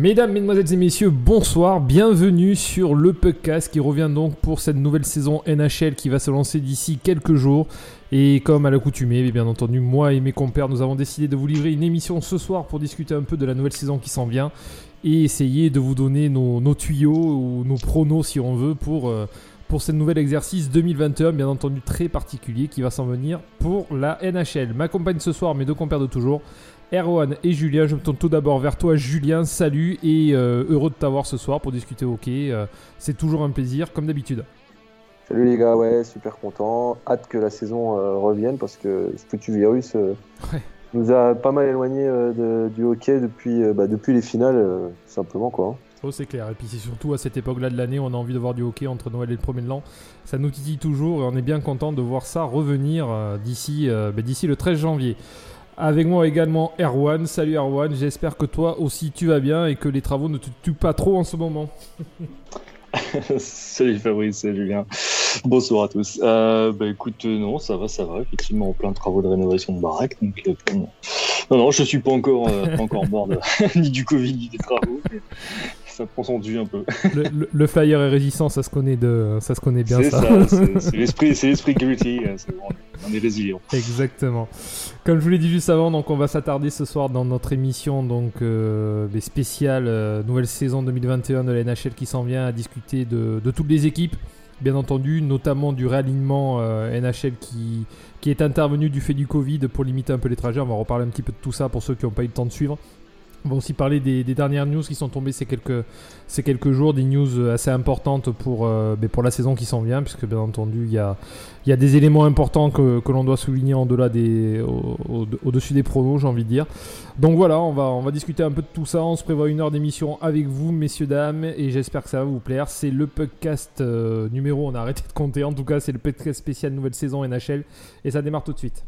Mesdames, Mesdemoiselles et Messieurs, bonsoir, bienvenue sur le podcast qui revient donc pour cette nouvelle saison NHL qui va se lancer d'ici quelques jours. Et comme à l'accoutumée, bien entendu, moi et mes compères, nous avons décidé de vous livrer une émission ce soir pour discuter un peu de la nouvelle saison qui s'en vient et essayer de vous donner nos, tuyaux ou nos pronos si on veut pour, euh, pour ce nouvel exercice 2021, bien entendu très particulier qui va s'en venir pour la NHL. M'accompagne ce soir mes deux compères de toujours. Erwan et Julien. Je me tourne tout d'abord vers toi, Julien. Salut et euh, heureux de t'avoir ce soir pour discuter hockey. Euh, c'est toujours un plaisir, comme d'habitude. Salut les gars, ouais, super content. Hâte que la saison euh, revienne parce que ce foutu virus nous a pas mal éloigné du hockey depuis, bah, depuis les finales, simplement quoi. Oh, c'est clair. Et puis c'est surtout à cette époque-là de l'année, on a envie de voir du hockey entre Noël et le premier de l'an. Ça nous titille toujours et on est bien content de voir ça revenir d'ici bah, d'ici le 13 janvier. Avec moi également Erwan. Salut Erwan, j'espère que toi aussi tu vas bien et que les travaux ne te tuent pas trop en ce moment. salut Fabrice, salut Julien. Bonsoir à tous. Euh, bah écoute, euh, non, ça va, ça va. Effectivement, plein de travaux de rénovation de baraque. Donc, euh, non, non, je suis pas encore, encore mort ni du Covid ni des travaux ça prend son dû un peu. le, flyer est résistant, ça se connaît, de, ça se connaît bien. C'est ça, c'est l'esprit, c'est l'esprit gritty, hein, on est résilient. Exactement. Comme je vous l'ai dit juste avant, donc on va s'attarder ce soir dans notre émission donc euh, spéciale euh, nouvelle saison 2021 de la NHL qui s'en vient à discuter de, toutes les équipes, bien entendu, notamment du réalignement euh, NHL qui qui est intervenu du fait du Covid pour limiter un peu les trajets. On va reparler un petit peu de tout ça pour ceux qui n'ont pas eu le temps de suivre. On va aussi parler des, dernières news qui sont tombées ces quelques, ces quelques jours, des news assez importantes pour, euh, ben, pour la saison qui s'en vient, puisque bien entendu, il y a, y a des éléments importants que, que l'on doit souligner au-dessus des pronos, j'ai envie de dire. Donc voilà, on va, on va discuter un peu de tout ça. On se prévoit une heure d'émission avec vous, messieurs, dames, et j'espère que ça va vous plaire. C'est le podcast euh, numéro, on a arrêté de compter, en tout cas, c'est le podcast spécial nouvelle saison NHL, et ça démarre tout de suite.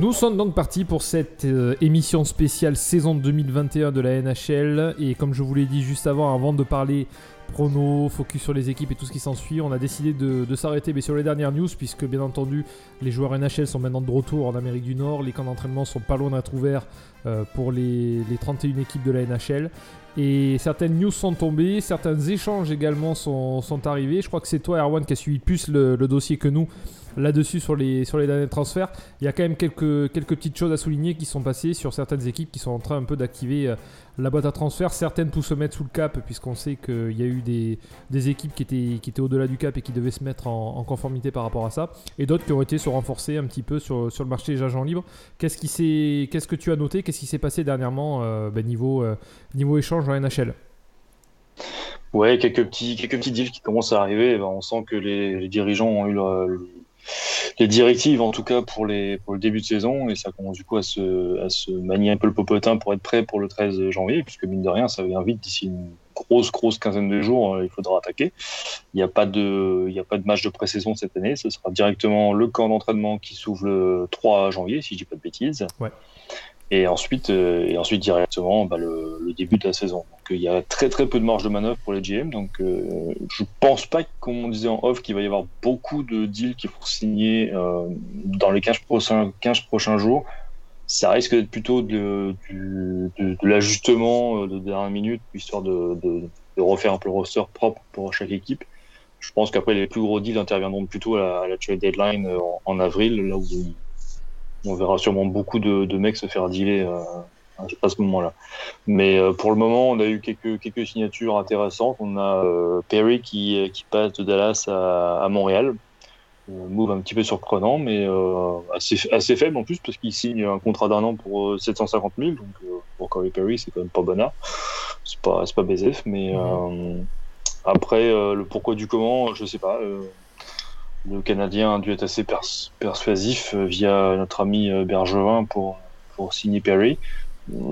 Nous sommes donc partis pour cette euh, émission spéciale saison 2021 de la NHL. Et comme je vous l'ai dit juste avant, avant de parler prono, focus sur les équipes et tout ce qui s'ensuit, on a décidé de, s'arrêter sur les dernières news, puisque bien entendu, les joueurs NHL sont maintenant de retour en Amérique du Nord. Les camps d'entraînement sont pas loin d'être ouverts euh, pour les, 31 équipes de la NHL. Et certaines news sont tombées, certains échanges également sont, arrivés. Je crois que c'est toi, Erwan, qui a suivi plus le dossier que nous là-dessus sur les, sur les derniers transferts. Il y a quand même quelques, quelques petites choses à souligner qui sont passées sur certaines équipes qui sont en train un peu d'activer euh, la boîte à transfert. Certaines pour se mettre sous le cap, puisqu'on sait qu'il y a eu des, des, équipes qui étaient, qui étaient au-delà du cap et qui devaient se mettre en, conformité par rapport à ça. Et d'autres qui ont été se renforcer un petit peu sur, sur le marché des agents libres. Qu'est-ce, qui qu'est-ce que tu as noté? Qu'est-ce qui s'est passé dernièrement euh, ben, niveau, euh, niveau échange en NHL Ouais, quelques petits, quelques petits deals qui commencent à arriver. Ben, on sent que les, dirigeants ont eu les directives en tout cas pour les pour le début de saison et ça commence du coup à se manier un peu le popotin pour être prêt pour le 13 janvier puisque mine de rien ça vient vite. D'ici une grosse grosse quinzaine de jours euh, il faudra attaquer. Il n'y a pas de il y a pas de match de pré-saison cette année. Ce sera directement le camp d'entraînement qui s'ouvre le 3 janvier si je dis pas de bêtises. Ouais. Et ensuite, euh, et ensuite directement bah, le, début de la saison. Donc il y a très très peu de marge de manœuvre pour les GM. Donc euh, je pense pas, comme on disait en off, qu'il va y avoir beaucoup de deals qui vont signer euh, dans les 15 prochains, 15 prochains jours. Ça risque d'être plutôt de, l'ajustement euh, de dernière minute, histoire de, refaire un peu le roster propre pour chaque équipe. Je pense qu'après les plus gros deals interviendront plutôt à la, à la trade deadline en, en avril, là où on verra sûrement beaucoup de, mecs se faire dealer euh, à ce moment-là. Mais euh, pour le moment, on a eu quelques, quelques signatures intéressantes. On a euh, Perry qui, qui passe de Dallas à, Montréal. move un petit peu surprenant, mais assez, assez faible en plus, parce qu'il signe un contrat d'un an pour 750 000. Donc pour Corey Perry, c'est quand même pas bonheur. C'est pas, pas BZF, mais. Après, le pourquoi du comment, je sais pas. Le Canadien a dû être assez persuasif via notre ami Bergevin pour, pour signer Perry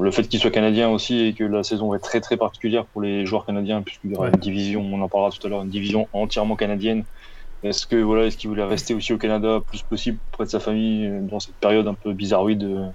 le fait qu'il soit canadien aussi et que la saison va être très très particulière pour les joueurs canadiens puisqu'il y aura une division, on en parlera tout à l'heure, une division entièrement canadienne. Est-ce que voilà, est-ce qu'il voulait rester aussi au Canada plus possible près de sa famille euh, dans cette période un peu bizarroïde euh,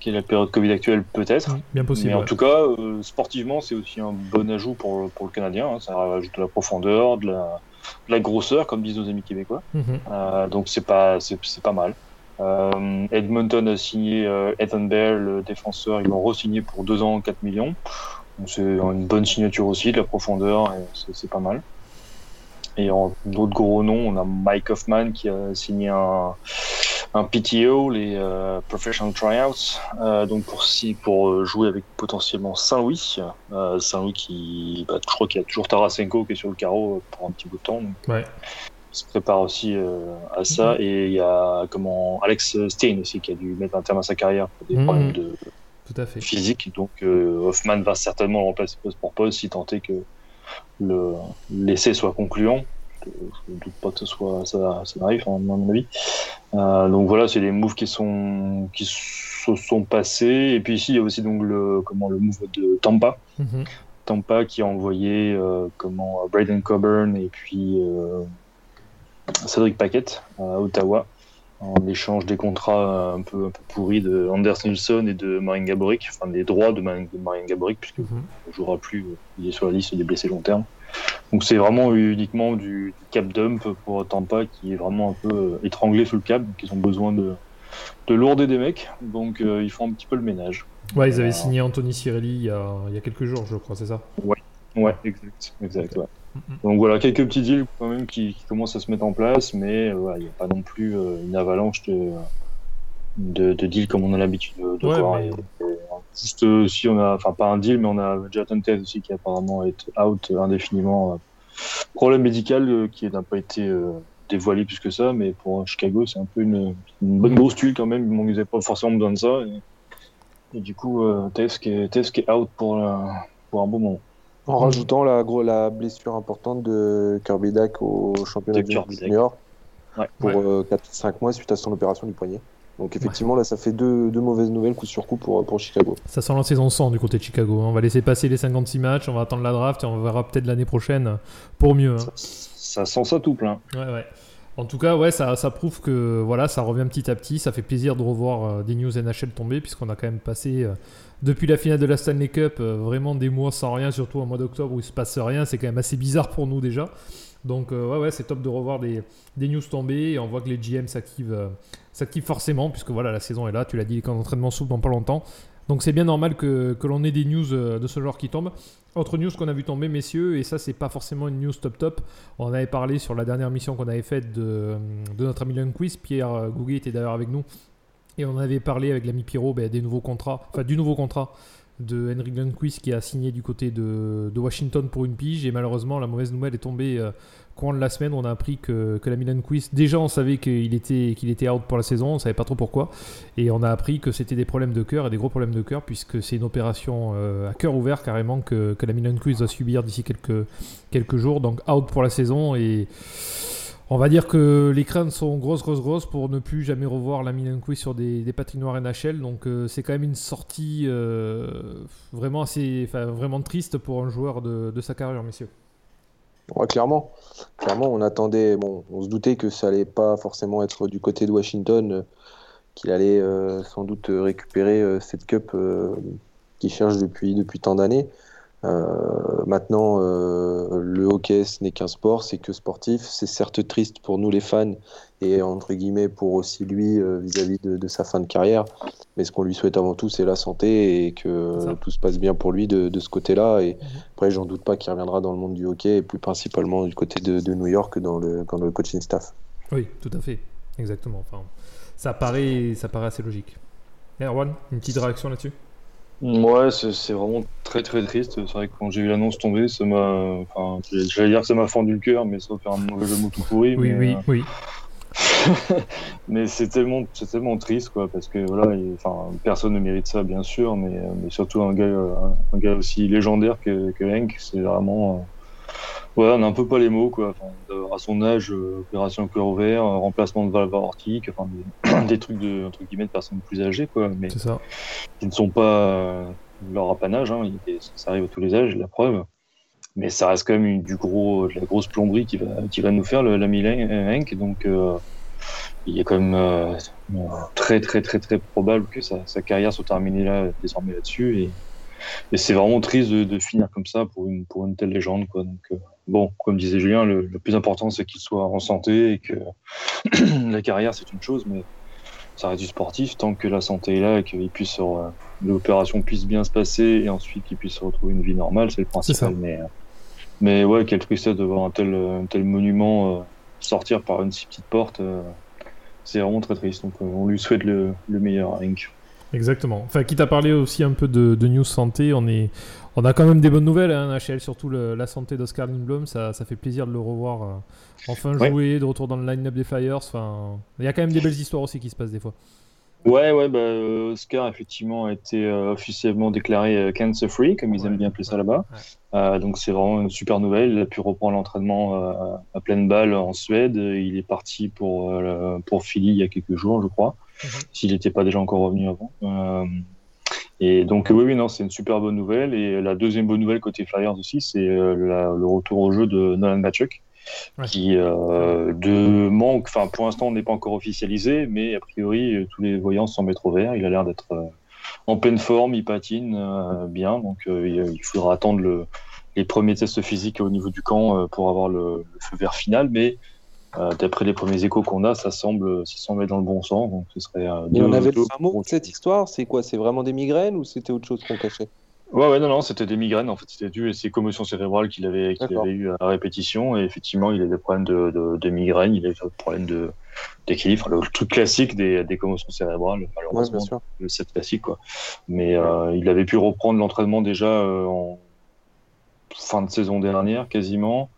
qui est la période Covid actuelle peut-être. Bien possible. Mais en tout cas, euh, sportivement, c'est aussi un bon ajout pour, pour le Canadien. Hein. Ça rajoute de la profondeur, de la, la, grosseur, comme disent nos amis québécois. Mhm. donc c'est pas c'est pas mal. Euh, Edmonton a signé euh, Ethan Bell, le défenseur. Ils l'ont re-signé pour 2 ans, 4 millions. C'est une bonne signature aussi, de la profondeur, c'est pas mal. Et en d'autres gros noms, on a Mike Hoffman qui a signé un, un PTO, les euh, Professional Tryouts, euh, donc pour, si, pour jouer avec potentiellement Saint-Louis. Euh, Saint-Louis qui, bah, je crois qu'il y a toujours Tarasenko qui est sur le carreau pour un petit bout de temps. Donc, ouais se prépare aussi euh, à ça. Mhm. Et il y a comment Alex Stein aussi qui a dû mettre un terme à sa carrière pour des mhm. problèmes de Tout à fait. physique. Donc euh, Hoffman va certainement le remplacer poste pour poste si tant est que le l'essai soit concluant. Je ne doute pas que ce soit ça, ça arrive à mon avis. Euh, donc voilà, c'est des moves qui sont qui se sont passés. Et puis ici, il y a aussi donc le comment le move de Tampa. Mhm. Tampa qui a envoyé comment Braden Coburn et puis Cédric Paquette à Ottawa en échange des contrats un peu, un peu pourris de Anders Nilsson et de Marine Gaborik, enfin des droits de Marine, Gaborik, puisque mhm. ne jouera plus, il est sur la liste des blessés long terme. Donc c'est vraiment uniquement du, cap dump pour Tampa qui est vraiment un peu étranglé sous le cap, donc ils ont besoin de, de lourder des mecs, donc euh, ils font un petit peu le ménage. Ouais, ils avaient euh, signé Anthony Cirelli il y, a, il y a quelques jours, je crois, c'est ça? Ouais, ouais, exact, exact, ouais. Donc voilà, quelques petits deals quand même qui, commencent à se mettre en place, mais euh, il n'y a pas non plus euh, une avalanche de, de, deals comme on a l'habitude de, voir. juste euh, si on a, enfin pas un deal, mais on a Jonathan Ted aussi qui apparemment est out indéfiniment. problème médical qui n'a pas été dévoilé plus que ça, mais pour Chicago, c'est un peu une, bonne grosse tuile quand même. Ils n'avaient pas forcément besoin de ça. Et, du coup, Tess qui, est, qui est out pour, pour un bon moment. En rajoutant la, gros, la blessure importante de Kirby Dack au championnat du junior pour 4-5 euh, mois suite à son opération du poignet. Donc effectivement, là, ça fait deux, deux, mauvaises nouvelles coup sur coup pour, pour Chicago. Ça sent la saison sans du côté de Chicago. Hein. On va laisser passer les 56 matchs, on va attendre la draft et on verra peut-être l'année prochaine pour mieux. Hein. Ça, sent ça tout plein. Ouais, ouais. En tout cas, ouais, ça, prouve que voilà, ça revient petit à petit. Ça fait plaisir de revoir euh, des news NHL tomber, puisqu'on a quand même passé euh, depuis la finale de la Stanley Cup, euh, vraiment des mois sans rien, surtout en mois d'octobre où il se passe rien, c'est quand même assez bizarre pour nous déjà. Donc ouais, ouais c'est top de revoir des, news tomber et on voit que les GM s'activent forcément puisque voilà la saison est là, tu l'as dit, les camps d'entraînement s'ouvrent dans pas longtemps. Donc c'est bien normal que, l'on ait des news de ce genre qui tombent. Autre news qu'on a vu tomber, messieurs, et ça c'est pas forcément une news top top. On avait parlé sur la dernière mission qu'on avait faite de, de, notre ami Quiz. Pierre Gouguet était d'ailleurs avec nous et on avait parlé avec l'ami Pierrot ben, des nouveaux contrats, enfin du nouveau contrat de Henry Lundqvist qui a signé du côté de, Washington pour une pige. Et malheureusement, la mauvaise nouvelle est tombée euh, courant de la semaine. On a appris que, que l'ami Lundqvist, déjà on savait qu'il était, qu'il était out pour la saison, on savait pas trop pourquoi. Et on a appris que c'était des problèmes de cœur et des gros problèmes de cœur puisque c'est une opération euh, à cœur ouvert carrément que, que l'ami Lundqvist va subir d'ici quelques, quelques jours. Donc out pour la saison et on va dire que les craintes sont grosses, grosses, grosses pour ne plus jamais revoir la Milankoui sur des, des, patinoires NHL. Donc euh, c'est quand même une sortie euh, vraiment assez, vraiment triste pour un joueur de, sa carrière, messieurs. clairement, clairement, on attendait, bon, on se doutait que ça allait pas forcément être du côté de Washington, euh, qu'il allait sans doute récupérer cette cup qu'il cherche depuis depuis tant d'années. Euh, maintenant, euh, le hockey, ce n'est qu'un sport, c'est que sportif. C'est certes triste pour nous les fans et entre guillemets pour aussi lui euh, vis-à-vis de, sa fin de carrière. Mais ce qu'on lui souhaite avant tout, c'est la santé et que tout se passe bien pour lui de, ce côté-là. Et mhm. après, j'en doute pas qu'il reviendra dans le monde du hockey et plus principalement du côté de, New York dans le, dans le coaching staff. Oui, tout à fait. Exactement. Enfin, ça paraît, ça paraît assez logique. Erwan, une petite réaction là-dessus? Ouais, c'est vraiment très très triste. C'est vrai que quand j'ai vu l'annonce tomber, ça m'a. Enfin, j'allais dire que ça m'a fendu le cœur, mais ça va faire un mauvais mot tout pourri. Oui, mais, oui, oui. mais c'est tellement, tellement triste, quoi, parce que voilà, enfin, personne ne mérite ça, bien sûr, mais, mais surtout un gars, un, gars aussi légendaire que, que Hank, c'est vraiment. Ouais, on n'a un peu pas les mots, quoi. à son âge, euh, opération cœur ouvert, remplacement de valve aortique, enfin, des, trucs de, entre guillemets, de personnes plus âgées, quoi. Mais ça. qui ne sont pas leur apanage, hein. ça arrive à tous les âges, la preuve. Mais ça reste quand même du gros, de la grosse plomberie qui va, qui va nous faire le, la Hank. Donc, euh, il est quand même euh, très, très, très, très probable que sa, sa carrière soit terminée là, désormais là-dessus. Et, et c'est vraiment triste de, de, finir comme ça pour une, pour une telle légende, quoi. Donc, bon, comme disait Julien, le, plus important c'est qu'il soit en santé et que la carrière c'est une chose, mais ça reste du sportif tant que la santé est là et que puisse l'opération puisse bien se passer et ensuite qu'il puisse retrouver une vie normale, c'est le principal. Mais, mais ouais, quelle tristesse de voir un tel, un tel monument euh, sortir par une si petite porte. Euh, c'est vraiment très triste. Donc on lui souhaite le, le meilleur, Hank. Exactement. Enfin, quitte à parler aussi un peu de, de news santé, on, est, on a quand même des bonnes nouvelles, hein, HL, surtout la santé d'Oscar Lindblom. Ça, ça, fait plaisir de le revoir euh, enfin jouer, de retour dans le line-up des Flyers. Enfin, il y a quand même des belles histoires aussi qui se passent des fois. Ouais, ouais, bah, euh, Oscar effectivement a été euh, officiellement déclaré cancer free, comme ils aiment bien appeler ça là-bas. donc c'est vraiment une super nouvelle. Il a pu reprendre l'entraînement à pleine balle en Suède. Il est parti pour pour Philly il y a quelques jours, je crois. Mhm. s'il n'était pas déjà encore revenu avant. Euh, et donc oui, oui, non, c'est une super bonne nouvelle. Et la deuxième bonne nouvelle côté Flyers aussi, c'est euh, le retour au jeu de Nolan Machuk, qui euh, de manque, enfin pour l'instant on n'est pas encore officialisé, mais a priori tous les voyants s'en mettent au vert. Il a l'air d'être en pleine forme, il patine bien, donc il faudra attendre le, les premiers tests physiques au niveau du camp pour avoir le, le feu vert final, mais euh, d'après les premiers échos qu'on a, ça semble, ça semble dans le bon sens. Donc ce serait. Euh, on avait le mot de cette histoire. C'est quoi C'est vraiment des migraines ou c'était autre chose qu'on cachait? Ouais, ouais, non, non, c'était des migraines. En fait, c'était dû à ces commotions cérébrales qu'il avait, qu'il avait eu à répétition. Et effectivement, il a des problèmes de, de, de migraine, il a des problèmes de, d'équilibre, le truc classique des, des commotions cérébrales, malheureusement, ouais, le set classique, quoi. Mais euh, il avait pu reprendre l'entraînement déjà en fin de saison dernière, quasiment.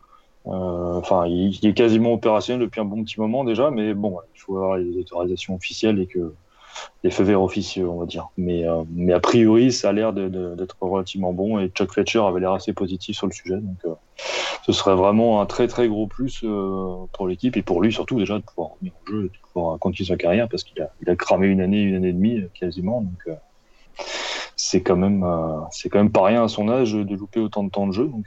Euh, enfin, il, est quasiment opérationnel depuis un bon petit moment déjà, mais bon, il faut avoir les autorisations officielles et que les feux verts officieux, on va dire. Mais, euh, mais a priori, ça a l'air d'être relativement bon et Chuck Fletcher avait l'air assez positif sur le sujet. Donc, euh, ce serait vraiment un très très gros plus pour l'équipe et pour lui surtout déjà de pouvoir revenir au jeu et de pouvoir continuer sa carrière parce qu'il a, il a cramé une année, une année et demie quasiment. Donc, c'est quand même c'est quand même pas rien à son âge de louper autant de temps de jeu. Donc,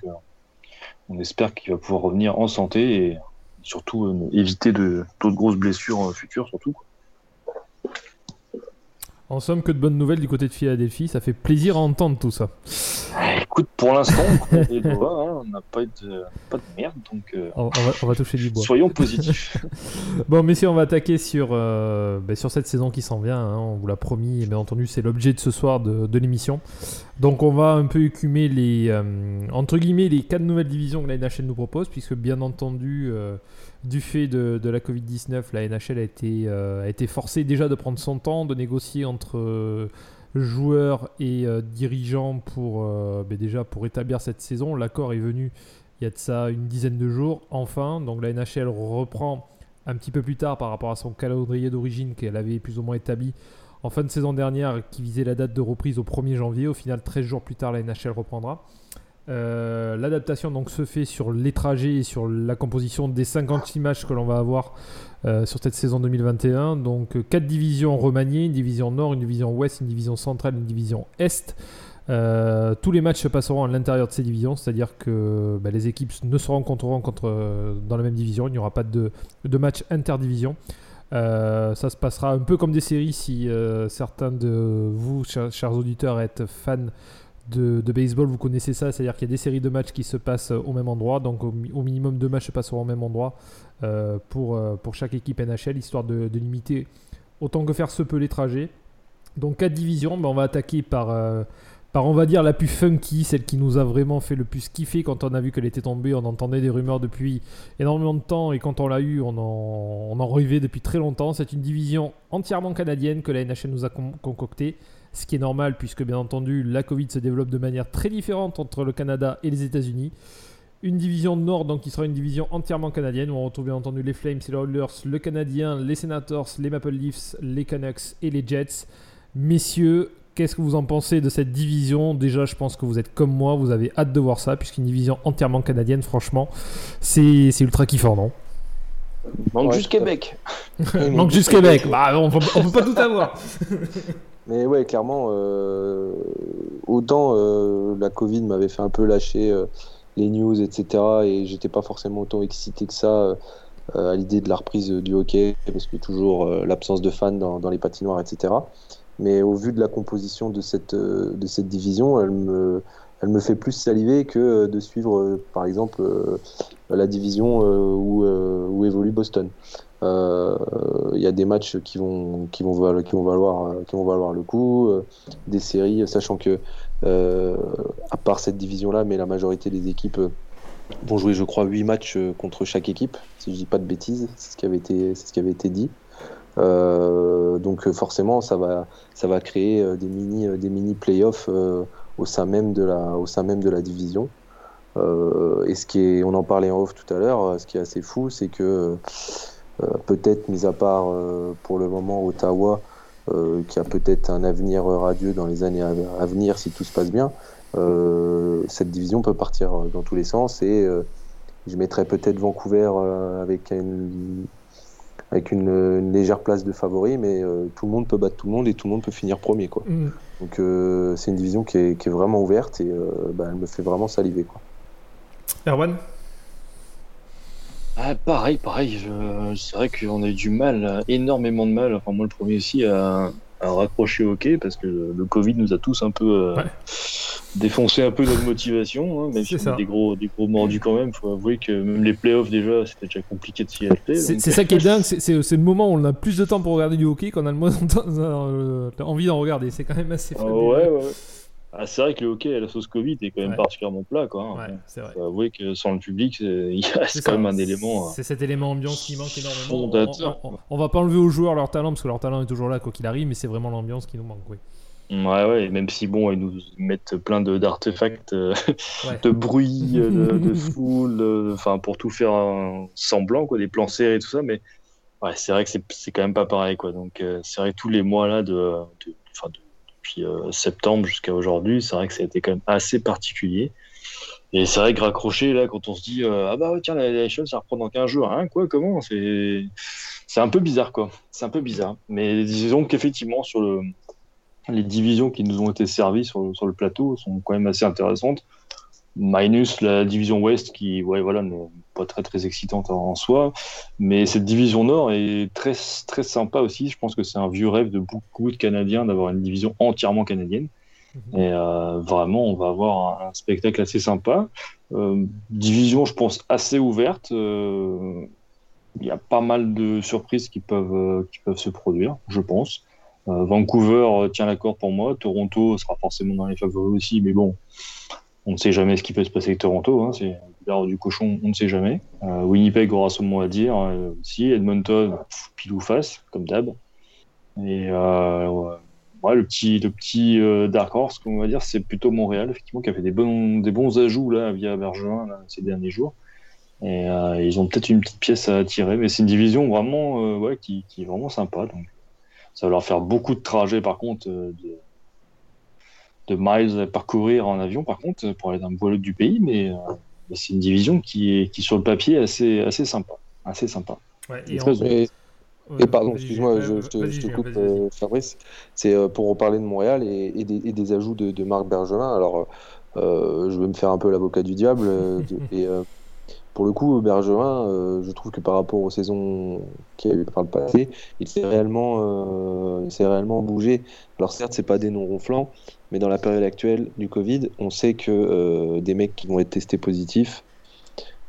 on espère qu'il va pouvoir revenir en santé et surtout euh, éviter de d'autres grosses blessures euh, futures surtout. En somme, que de bonnes nouvelles du côté de Philadelphie. Ça fait plaisir à entendre tout ça. Écoute, pour l'instant, on hein. n'a pas, de, pas de merde, donc euh, on, va, toucher du bois. Soyons positifs. bon, messieurs, on va attaquer sur, euh, ben, sur cette saison qui s'en vient. Hein. on vous l'a promis, et bien entendu, c'est l'objet de ce soir de, de l'émission. Donc, on va un peu écumer les, euh, entre guillemets, les quatre nouvelles divisions que la NHL nous propose, puisque bien entendu du fait de, la Covid-19, la NHL a été, euh, a été forcée déjà de prendre son temps, de négocier entre euh, joueurs et euh, dirigeants pour, ben déjà pour établir cette saison. L'accord est venu il y a de ça une dizaine de jours, enfin. Donc la NHL reprend un petit peu plus tard par rapport à son calendrier d'origine qu'elle avait plus ou moins établi en fin de saison dernière, qui visait la date de reprise au 1er janvier. Au final, 13 jours plus tard, la NHL reprendra. Euh, l'adaptation donc se fait sur les trajets et sur la composition des 56 matchs que l'on va avoir euh, sur cette saison 2021. Donc 4 euh, divisions remaniées, une division nord, une division ouest, une division centrale, une division est. tous les matchs se passeront à l'intérieur de ces divisions, c'est-à-dire que bah, les équipes ne se rencontreront contre, dans la même division, il n'y aura pas de, de match interdivision. ça se passera un peu comme des séries si certains de vous, chers auditeurs, êtes fans de, baseball, vous connaissez ça, c'est-à-dire qu'il y a des séries de matchs qui se passent au même endroit, donc au, minimum deux matchs se passeront au même endroit euh, pour, euh, pour chaque équipe NHL, histoire de, limiter autant que faire se peut les trajets. Donc quatre divisions, ben, on va attaquer par, euh, on va dire la plus funky, celle qui nous a vraiment fait le plus kiffer quand on a vu qu'elle était tombée, on entendait des rumeurs depuis énormément de temps et quand on l'a eu, on en, on en rêvait depuis très longtemps. C'est une division entièrement canadienne que la NHL nous a concoctée ce qui est normal puisque bien entendu la Covid se développe de manière très différente entre le Canada et les États-Unis. Une division nord donc qui sera une division entièrement canadienne où on retrouve bien entendu les Flames, les Oilers, le Canadien, les Senators, les Maple Leafs, les Canucks et les Jets. Messieurs, qu'est-ce que vous en pensez de cette division? Déjà, je pense que vous êtes comme moi, vous avez hâte de voir ça, puisqu'une division entièrement canadienne, franchement, c'est ultra kiffant, non? Manque juste Québec. manque juste Québec. Bah, on, peut, peut pas tout avoir. Mais ouais, clairement, euh, autant euh, la Covid m'avait fait un peu lâcher euh, les news, etc. Et j'étais pas forcément autant excité que ça à l'idée de la reprise du hockey, parce que toujours l'absence de fans dans, dans, les patinoires, etc. Mais au vu de la composition de cette, de cette division, elle me, elle me fait plus saliver que de suivre, par exemple, la division où, où évolue Boston. Il euh, y a des matchs qui vont, qui vont, valoir, qui vont, valoir, le coup, euh, des séries, sachant que, euh, à part cette division-là, mais la majorité des équipes vont jouer, je crois, 8 matchs contre chaque équipe, si je dis pas de bêtises, c'est ce qui avait été, ce qui avait été dit. donc forcément, ça va, ça va créer des mini, des mini playoffs au sein même de la, au sein même de la division. et ce qui est, on en parlait en off tout à l'heure, ce qui est assez fou, c'est que peut-être, mis à part euh, pour le moment Ottawa, euh, qui a peut-être un avenir radieux dans les années à venir si tout se passe bien, cette division peut partir dans tous les sens et je mettrais peut-être Vancouver avec une, avec une, légère place de favori, mais tout le monde peut battre tout le monde et tout le monde peut finir premier. Quoi. Mm. Donc c'est une division qui est, qui est, vraiment ouverte et bah, elle me fait vraiment saliver. Quoi. Erwan? Ah, pareil, pareil. C'est vrai qu'on a eu du mal, énormément de mal. Enfin, moi, le premier aussi, à, raccrocher au hockey parce que le Covid nous a tous un peu euh, défoncé un peu notre motivation. Hein, même si on a des gros, des gros mordus quand même. Faut avouer que même les playoffs, déjà, c'était déjà compliqué de s'y acheter. C'est ça qui est dingue. C'est le moment où on a plus de temps pour regarder du hockey qu'on a le moins euh, envie d'en regarder. C'est quand même assez ah, ouais, ouais. Ah, c'est vrai que le hockey à la sauce Covid est quand même particulièrement plat. Quoi, hein. ouais, c'est vrai. Faut avouer que sans le public, il reste quand même un élément. C'est cet élément ambiance qui manque énormément. On, on, va pas enlever aux joueurs leur talent parce que leur talent est toujours là quoi qu'il arrive, mais c'est vraiment l'ambiance qui nous manque. Oui. Ouais, ouais, même si bon, ils nous mettent plein d'artefacts, euh, de, bruit, euh, de, de foule, euh, enfin pour tout faire un semblant, quoi, des plans serrés et tout ça, mais ouais, c'est vrai que c'est quand même pas pareil, quoi. Donc c'est vrai que tous les mois là de, de, de depuis euh, septembre jusqu'à aujourd'hui. C'est vrai que ça a été quand même assez particulier. Et c'est vrai que raccrocher, là, quand on se dit euh, Ah bah tiens, la Nation, ça reprend dans 15 jours. Hein, quoi, comment? C'est un peu bizarre, quoi. C'est un peu bizarre. Mais disons qu'effectivement, sur le... les divisions qui nous ont été servies sur le plateau sont quand même assez intéressantes minus la division Ouest qui, ouais, voilà, n'est pas très très excitante en soi, mais cette division Nord est très très sympa aussi. Je pense que c'est un vieux rêve de beaucoup de Canadiens d'avoir une division entièrement canadienne. Mhm. Et euh, vraiment, on va avoir un, spectacle assez sympa. Euh, division, je pense, assez ouverte. Euh, il y a pas mal de surprises qui peuvent, qui peuvent se produire, je pense. Vancouver tient la corde pour moi. Toronto sera forcément dans les favoris aussi, mais bon, on ne sait jamais ce qui peut se passer avec Toronto. Hein, c'est l'heure du cochon, on ne sait jamais. Euh, Winnipeg aura son mot à dire euh, aussi. Edmonton, pile ou face, comme d'hab. Et euh, le petit, le petit Dark Horse, on va dire, c'est plutôt Montréal, effectivement, qui a fait des bons, ajouts là, via Bergevin ces derniers jours. Et ils ont peut-être une petite pièce à tirer, mais c'est une division vraiment qui, qui, est vraiment sympa. Donc, ça va leur faire beaucoup de trajets, par contre, de miles à parcourir en avion, par contre, pour aller d'un bout à l'autre du pays, mais euh, c'est une division qui est, qui sur le papier, assez, assez sympa. Assez sympa. et, pardon, excuse-moi, je, te, coupe, euh, Fabrice. C'est euh, pour reparler de Montréal et, des, ajouts de, Marc Bergevin. Alors, je vais me faire un peu l'avocat du diable. et pour le coup, Bergevin, je trouve que par rapport aux saisons qu'il y a eu par le passé, il s'est réellement, réellement bougé. Alors certes, c'est pas des noms ronflants, mais dans la période actuelle du Covid, on sait que euh, des mecs qui vont être testés positifs,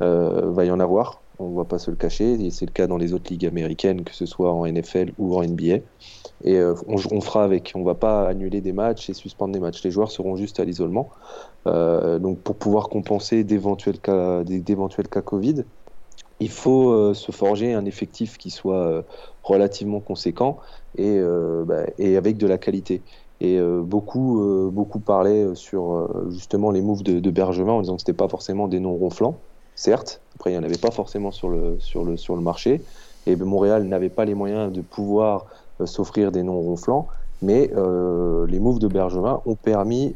euh, va y en avoir. On ne va pas se le cacher. C'est le cas dans les autres ligues américaines, que ce soit en NFL ou en NBA. Et euh, on, fera avec. On va pas annuler des matchs et suspendre des matchs. Les joueurs seront juste à l'isolement. donc pour pouvoir compenser d'éventuels cas, d'éventuels cas Covid, il faut se forger un effectif qui soit relativement conséquent et, bah, et avec de la qualité. Et euh, beaucoup, euh, beaucoup parlaient sur euh, justement les moves de, de en disant que c'était pas forcément des noms ronflants, certes. Après, il n'y en avait pas forcément sur le, sur le, sur le marché. Et Montréal n'avait pas les moyens de pouvoir s'offrir des noms ronflants. mais les moves de Bergevin ont permis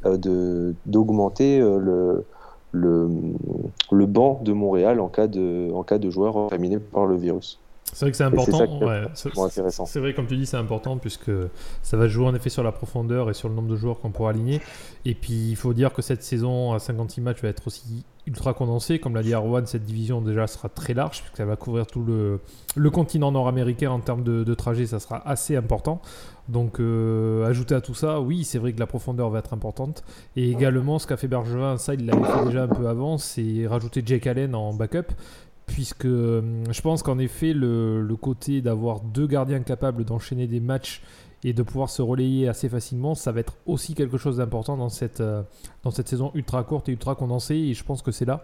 d'augmenter le, le, banc de Montréal en cas de, en cas de joueur contaminés par le virus. C'est vrai que c'est important. C'est vrai, comme tu dis, c'est important puisque ça va jouer en effet sur la profondeur et sur le nombre de joueurs qu'on pourra aligner. Et puis, il faut dire que cette saison à 56 matchs va être aussi ultra condensée. Comme l'a dit Arwan, cette division déjà sera très large puisqu'elle va couvrir tout le, le continent nord-américain en termes de, trajet. Ça sera assez important. Donc, euh, ajouter à tout ça, oui, c'est vrai que la profondeur va être importante. Et également, ce qu'a fait Bergevin, ça, il l'avait fait déjà un peu avant, c'est rajouter Jake Allen en backup puisque euh, je pense qu'en effet, le, côté d'avoir deux gardiens capables d'enchaîner des matchs et de pouvoir se relayer assez facilement, ça va être aussi quelque chose d'important dans cette, euh, dans cette saison ultra courte et ultra condensée. Et je pense que c'est là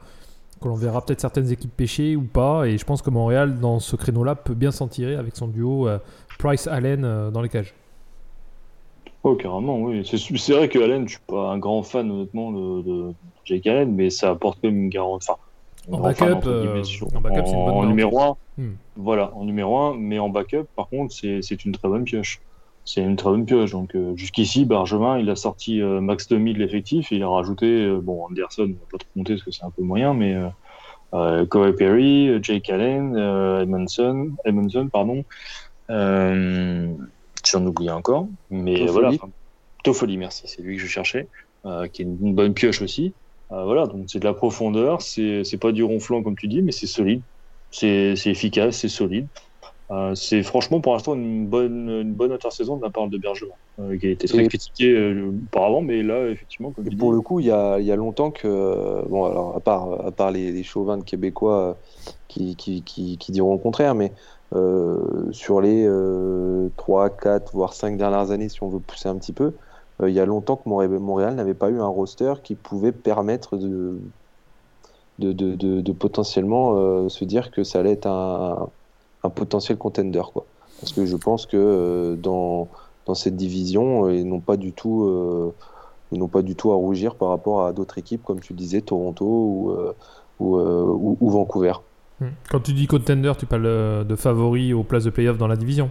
que l'on verra peut-être certaines équipes pêcher ou pas. Et je pense que Montréal, dans ce créneau-là, peut bien s'en tirer avec son duo euh, Price-Allen dans les cages. Oh, carrément, oui. C'est vrai que Allen, je suis pas un grand fan, honnêtement, de, Jake Allen, mais ça apporte même une garantie. En backup, euh, en, numéro 1. Hmm. Voilà, en numéro 1, mais en backup, par contre, c'est une très bonne pioche. C'est une très bonne pioche. Donc, euh, jusqu'ici, Bargevin, il a sorti euh, max demi de l'effectif, il a rajouté, bon, Anderson, on va pas trop compter parce que c'est un peu moyen, mais Corey Perry, Jake Allen, Edmondson, Edmondson, pardon. J'en oublie encore, mais Toffoli. voilà. Toffoli, merci, c'est lui que je cherchais, qui est une bonne pioche aussi. Euh, voilà, donc c'est de la profondeur, c'est pas du ronflant comme tu dis, mais c'est solide, c'est efficace, c'est solide. Euh, c'est franchement pour l'instant une bonne, une bonne intersaison de la part de Bergevin, euh, qui a été très critiqué auparavant, mais là, effectivement, comme Pour le coup, il y a, y a, longtemps que, bon, alors à part, à part les, chauvins de Québécois qui, qui, qui, qui, diront le contraire, mais sur les 3, 4, voire 5 dernières années, si on veut pousser un petit peu, il y a longtemps que Montréal n'avait pas eu un roster qui pouvait permettre de, de, potentiellement euh, se dire que ça allait être un, potentiel contender. Quoi. Parce que je pense que euh, dans, dans cette division, ils n'ont pas du tout ils n'ont pas du tout à rougir par rapport à d'autres équipes, comme tu disais, Toronto ou, ou, Vancouver. Hmm. Quand tu dis contender, tu parles de favoris aux places de playoff dans la division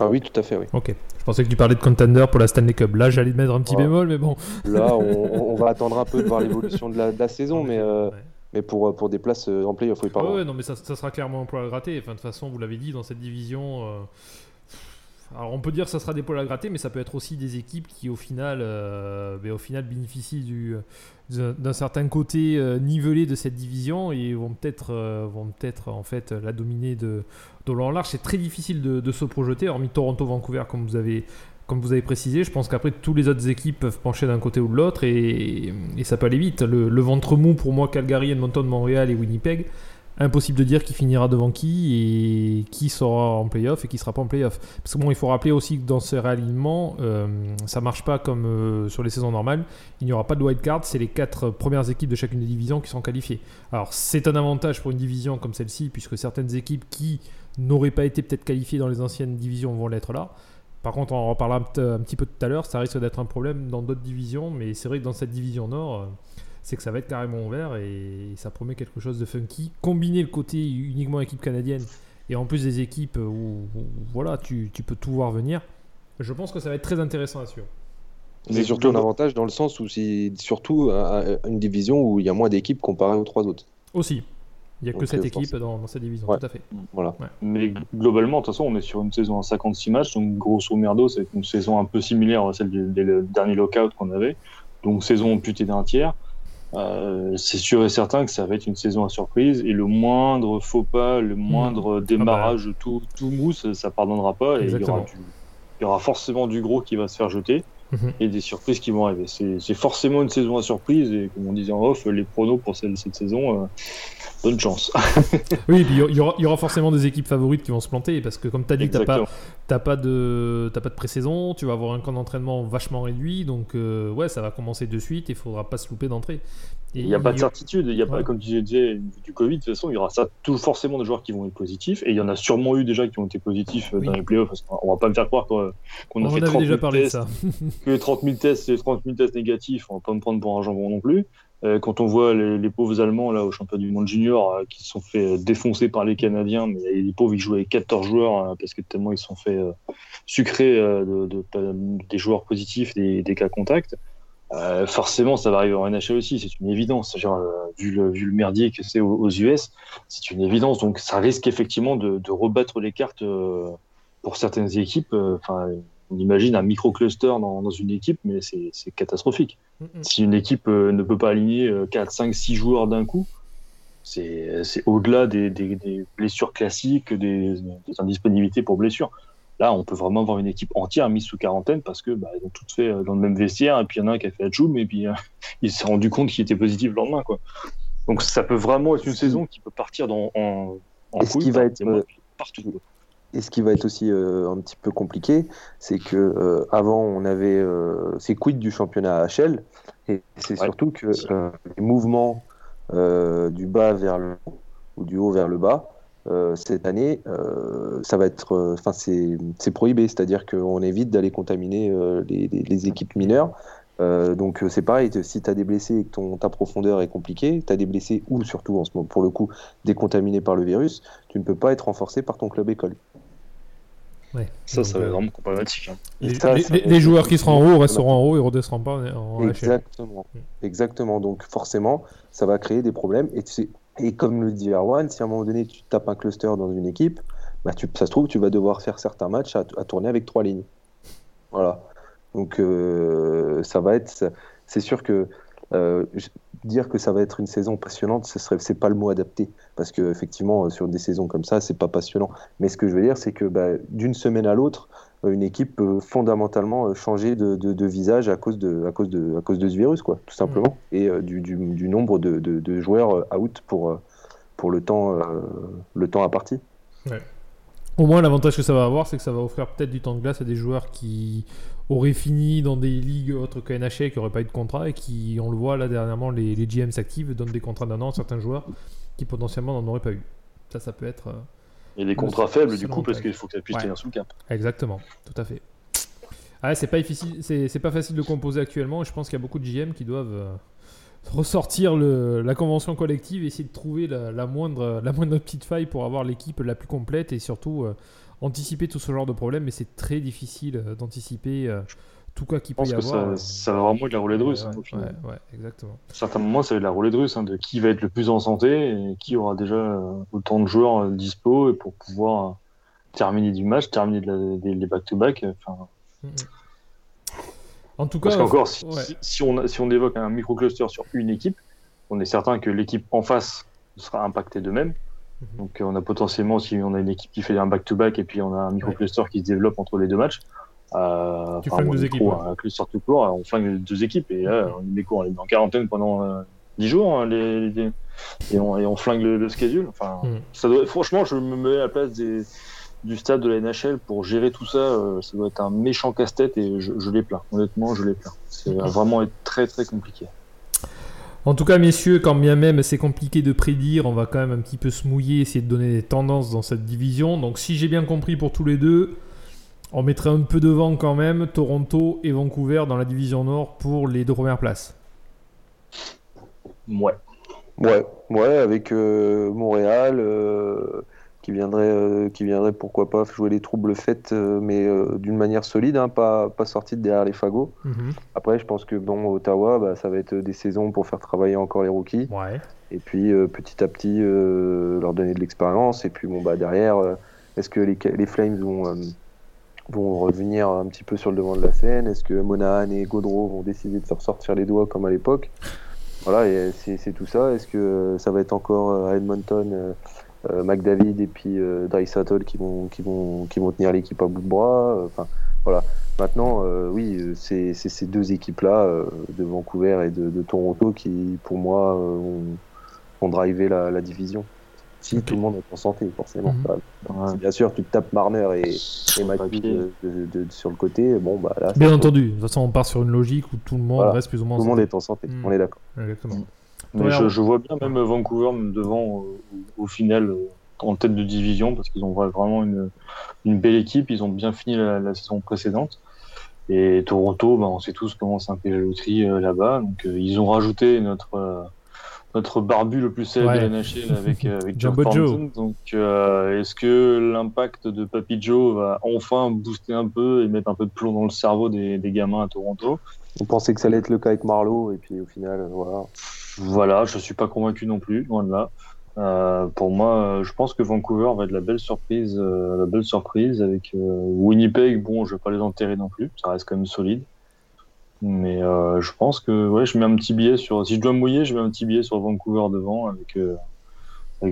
Ah oui, tout à fait, oui. Ok. Je pensais que tu parlais de contender pour la Stanley Cup. Là, j'allais mettre un petit bémol, mais bon. Là, on, va attendre un peu de voir l'évolution de, la, saison, mais, euh, mais pour, pour des places euh, en playoff, oui, pardon. ouais, non, mais ça, ça sera clairement un poil à gratter. Enfin, de toute façon, vous l'avez dit, dans cette division. Euh, alors on peut dire que ça sera des poils à gratter, mais ça peut être aussi des équipes qui au final, euh, ben, au final bénéficient du, d'un certain côté euh, nivelé de cette division et vont peut-être, euh, vont peut-être en fait la dominer de, de long en large. C'est très difficile de, se projeter, hormis Toronto-Vancouver comme vous avez comme vous avez précisé, je pense qu'après, toutes les autres équipes peuvent pencher d'un côté ou de l'autre et, et, ça peut aller vite. Le, le, ventre mou, pour moi, Calgary, Edmonton, Montréal et Winnipeg, impossible de dire qui finira devant qui et qui sera en playoff et qui sera pas en playoff. Parce que bon, il faut rappeler aussi que dans ce réalignement, euh, ça marche pas comme euh, sur les saisons normales. Il n'y aura pas de wild card, c'est les quatre premières équipes de chacune des divisions qui sont qualifiées. Alors c'est un avantage pour une division comme celle-ci, puisque certaines équipes qui n'auraient pas été peut-être qualifiées dans les anciennes divisions vont l'être là. Par contre, on en reparlera un, petit peu tout à l'heure, ça risque d'être un problème dans d'autres divisions, mais c'est vrai que dans cette division nord... Euh, c'est que ça va être carrément ouvert et ça promet quelque chose de funky. Combiner le côté uniquement équipe canadienne et en plus des équipes où, voilà, tu, peux tout voir venir, je pense que ça va être très intéressant à suivre. C'est surtout un avantage dans le sens où c'est surtout une division où il y a moins d'équipes comparé aux trois autres. Aussi. Il n'y a que cette équipe dans, cette division, tout à fait. Voilà. Mais globalement, de toute façon, on est sur une saison à 56 matchs, donc grosso merdo, c'est une saison un peu similaire à celle du, dernier lockout qu'on avait. Donc saison amputée d'un tiers. Euh, c'est sûr et certain que ça va être une saison à surprise et le moindre faux pas, le moindre mmh. démarrage, tout, tout mousse, ça pardonnera pas et il y, aura il y, aura forcément du gros qui va se faire jeter mmh. et des surprises qui vont arriver. C'est forcément une saison à surprise et comme on disait en off, les pronos pour cette, cette saison, euh, bonne chance. oui, et puis il y, aura, y, aura, forcément des équipes favorites qui vont se planter parce que comme tu as dit, tu n'as pas, pas de, pas de pré-saison, tu vas avoir un camp d'entraînement vachement réduit, donc euh, ouais, ça va commencer de suite et il faudra pas se louper d'entrée. Il n'y a pas de certitude, il y a pas, comme tu disais, du Covid, de toute façon, il y aura ça, tout, forcément des joueurs qui vont être positifs, et il y en a sûrement eu déjà qui ont été positifs euh, dans les playoffs, parce qu'on va pas me faire croire qu'on a fait 30 000 tests, que 30 000 tests, 30 000 tests négatifs, on va pas me prendre pour un jambon non plus. Quand on voit les, pauvres Allemands là au championnat du monde junior qui se sont fait défoncer par les Canadiens, mais les pauvres ils jouaient avec 14 joueurs parce que tellement ils se sont fait sucrer de, des joueurs positifs, des, cas contacts. Euh, forcément, ça va arriver en NHL aussi, c'est une évidence. Euh, vu, le, merdier que c'est aux, US, c'est une évidence. Donc, ça risque effectivement de, rebattre les cartes euh, pour certaines équipes. On imagine un micro-cluster dans, dans, une équipe, mais c'est catastrophique. Si une équipe ne peut pas aligner 4, 5, 6 joueurs d'un coup, c'est au-delà des, des, des, blessures classiques, des, des indisponibilités pour blessures. Là, on peut vraiment avoir une équipe entière mise sous quarantaine parce que bah, ils ont toutes fait euh, dans le même vestiaire et puis il y en a un qui a fait la choum et puis euh, il s'est rendu compte qu'il était positif le lendemain. Quoi. Donc ça peut vraiment être une saison qui peut partir dans, en, en qui va être euh, partout. Et ce qui va être aussi un petit peu compliqué, c'est que avant on avait ces quid du championnat HL et c'est surtout que les mouvements du bas vers le haut ou du haut vers le bas euh, cette année, euh, ça va être, euh, enfin c'est prohibé, c'est-à-dire qu'on évite d'aller contaminer les, équipes mineures. donc c'est pareil, si tu as des blessés et que ton, ta profondeur est compliquée, tu as des blessés ou surtout en ce moment, pour le coup, décontaminés par le virus, tu ne peux pas être renforcé par ton club école. Ouais. Ça, ça va être vraiment problématique. Hein. Les, joueurs qui seront en haut resteront en haut et redescendront pas en Exactement. Exactement. Donc forcément, ça va créer des problèmes. Et tu sais, et comme le dit Erwan, si à un moment donné tu tapes un cluster dans une équipe, bah tu, ça se trouve tu vas devoir faire certains matchs à, tourner avec trois lignes. Voilà. Donc euh, ça va être, c'est sûr que euh, dire que ça va être une saison passionnante, ce serait, c'est pas le mot adapté, parce que effectivement sur des saisons comme ça, c'est pas passionnant. Mais ce que je veux dire, c'est que bah, d'une semaine à l'autre, une équipe peut fondamentalement euh, changer de, visage à cause de, à, cause de, à cause de ce virus, quoi, tout simplement, mm. et euh, du, nombre de, joueurs euh, out pour, pour le, temps, le temps à partie. Au moins, l'avantage que ça va avoir, c'est que ça va offrir peut-être du temps de glace à des joueurs qui auraient fini dans des ligues autres que NHL, qui n'auraient pas eu de contrat, et qui, on le voit là dernièrement, les, les GM s'activent, donnent des contrats d'un an à certains joueurs qui potentiellement n'en auraient pas eu. Ça, ça peut être et des contrats faibles, du coup, parce qu'il faut que ça puisse tenir sous le cap. Exactement, tout à fait. Ah, c'est pas, difficile, c'est, pas facile de composer actuellement. je pense qu'il y a beaucoup de GM qui doivent euh, ressortir le, la convention collective et essayer de trouver la, moindre, la moindre petite faille pour avoir l'équipe la plus complète et surtout euh, anticiper tout ce genre de problème. Mais c'est très difficile euh, d'anticiper tout cas qui peut y avoir. Ça, va vraiment être la roulette russe. Hein, ouais, ouais, exactement. À certains moments, ça va être la roulette russe hein, de qui va être le plus en santé et qui aura déjà euh, autant de joueurs euh, dispo et pour pouvoir euh, terminer du match, terminer les back-to-back. En tout cas, parce qu'encore, si, si, on, si on évoque un micro-cluster sur une équipe, on est certain que l'équipe en face sera impactée de même. Mhm. Donc on a potentiellement, si on a une équipe qui fait un back-to-back et puis on a un micro-cluster qui se développe entre les deux matchs, euh, tu flingues deux équipes. Un cluster tout court, on flingue deux équipes et là, on les court, on est en quarantaine pendant euh, 10 jours hein, les, les, et, on, et, on, flingue le, le schedule. Enfin, mm. ça doit, franchement, je me mets à la place des, du stade de la NHL pour gérer tout ça. Euh, ça doit être un méchant casse-tête et je, je les plains. Honnêtement, je les plains. C'est va vraiment être très très compliqué. En tout cas, messieurs, quand bien même c'est compliqué de prédire, on va quand même un petit peu se mouiller, essayer de donner des tendances dans cette division. Donc, si j'ai bien compris pour tous les deux, on mettrait un peu devant quand même Toronto et Vancouver dans la division Nord pour les deux premières places. Ouais. Ouais, ouais, avec euh, Montréal euh, qui viendrait, euh, qui viendrait pourquoi pas jouer les troubles faits, mais d'une manière solide, hein, pas, pas sortie de derrière les fagots. Mhm. Après, je pense que bon, Ottawa, bah, ça va être des saisons pour faire travailler encore les rookies. Ouais. Et puis petit à petit leur donner de l'expérience. Et puis bon, bah derrière, est-ce que les, les Flames vont vont revenir un petit peu sur le devant de la scène? Est-ce que Monahan et Gaudreau vont décider de se ressortir les doigts comme à l'époque? Voilà, c'est tout ça. Est-ce que ça va être encore euh, Edmonton, euh, euh, McDavid et puis euh, qui vont, qui, vont, qui vont tenir l'équipe à bout de bras Enfin, voilà. Maintenant, oui, c'est ces deux équipes-là, de Vancouver et de, Toronto, qui, pour moi, ont, ont drivé la, la division si tout le monde est en santé, forcément. Mhm. bien sûr, tu te tapes Marner et, et Mathieu de, sur le côté, bon, bah là. Bien entendu, de toute façon, on part sur une logique où tout le monde reste plus ou moins Tout le monde est en santé, mhm. on est d'accord. Exactement. Mais je, vois bien même Vancouver devant euh, au final euh, en tête de division parce qu'ils ont vraiment une, une, belle équipe, ils ont bien fini la, saison précédente. Et Toronto, bah, on sait tous comment c'est un peu la loterie là-bas. Donc ils ont rajouté notre notre barbu le plus célèbre de la NHL avec, avec Joe Donc, est-ce que l'impact de Papy Joe va enfin booster un peu et mettre un peu de plomb dans le cerveau des, des gamins à Toronto? On pensait que ça allait être le cas avec Marlowe, et puis au final, voilà. Voilà, je suis pas convaincu non plus, loin de là. Euh, pour moi, je pense que Vancouver va être la belle surprise, euh, la belle surprise avec euh, Winnipeg. Bon, je vais pas les enterrer non plus, ça reste quand même solide. Mais je pense que ouais, je mets un petit billet sur. Si je dois mouiller, je mets un petit billet sur Vancouver devant avec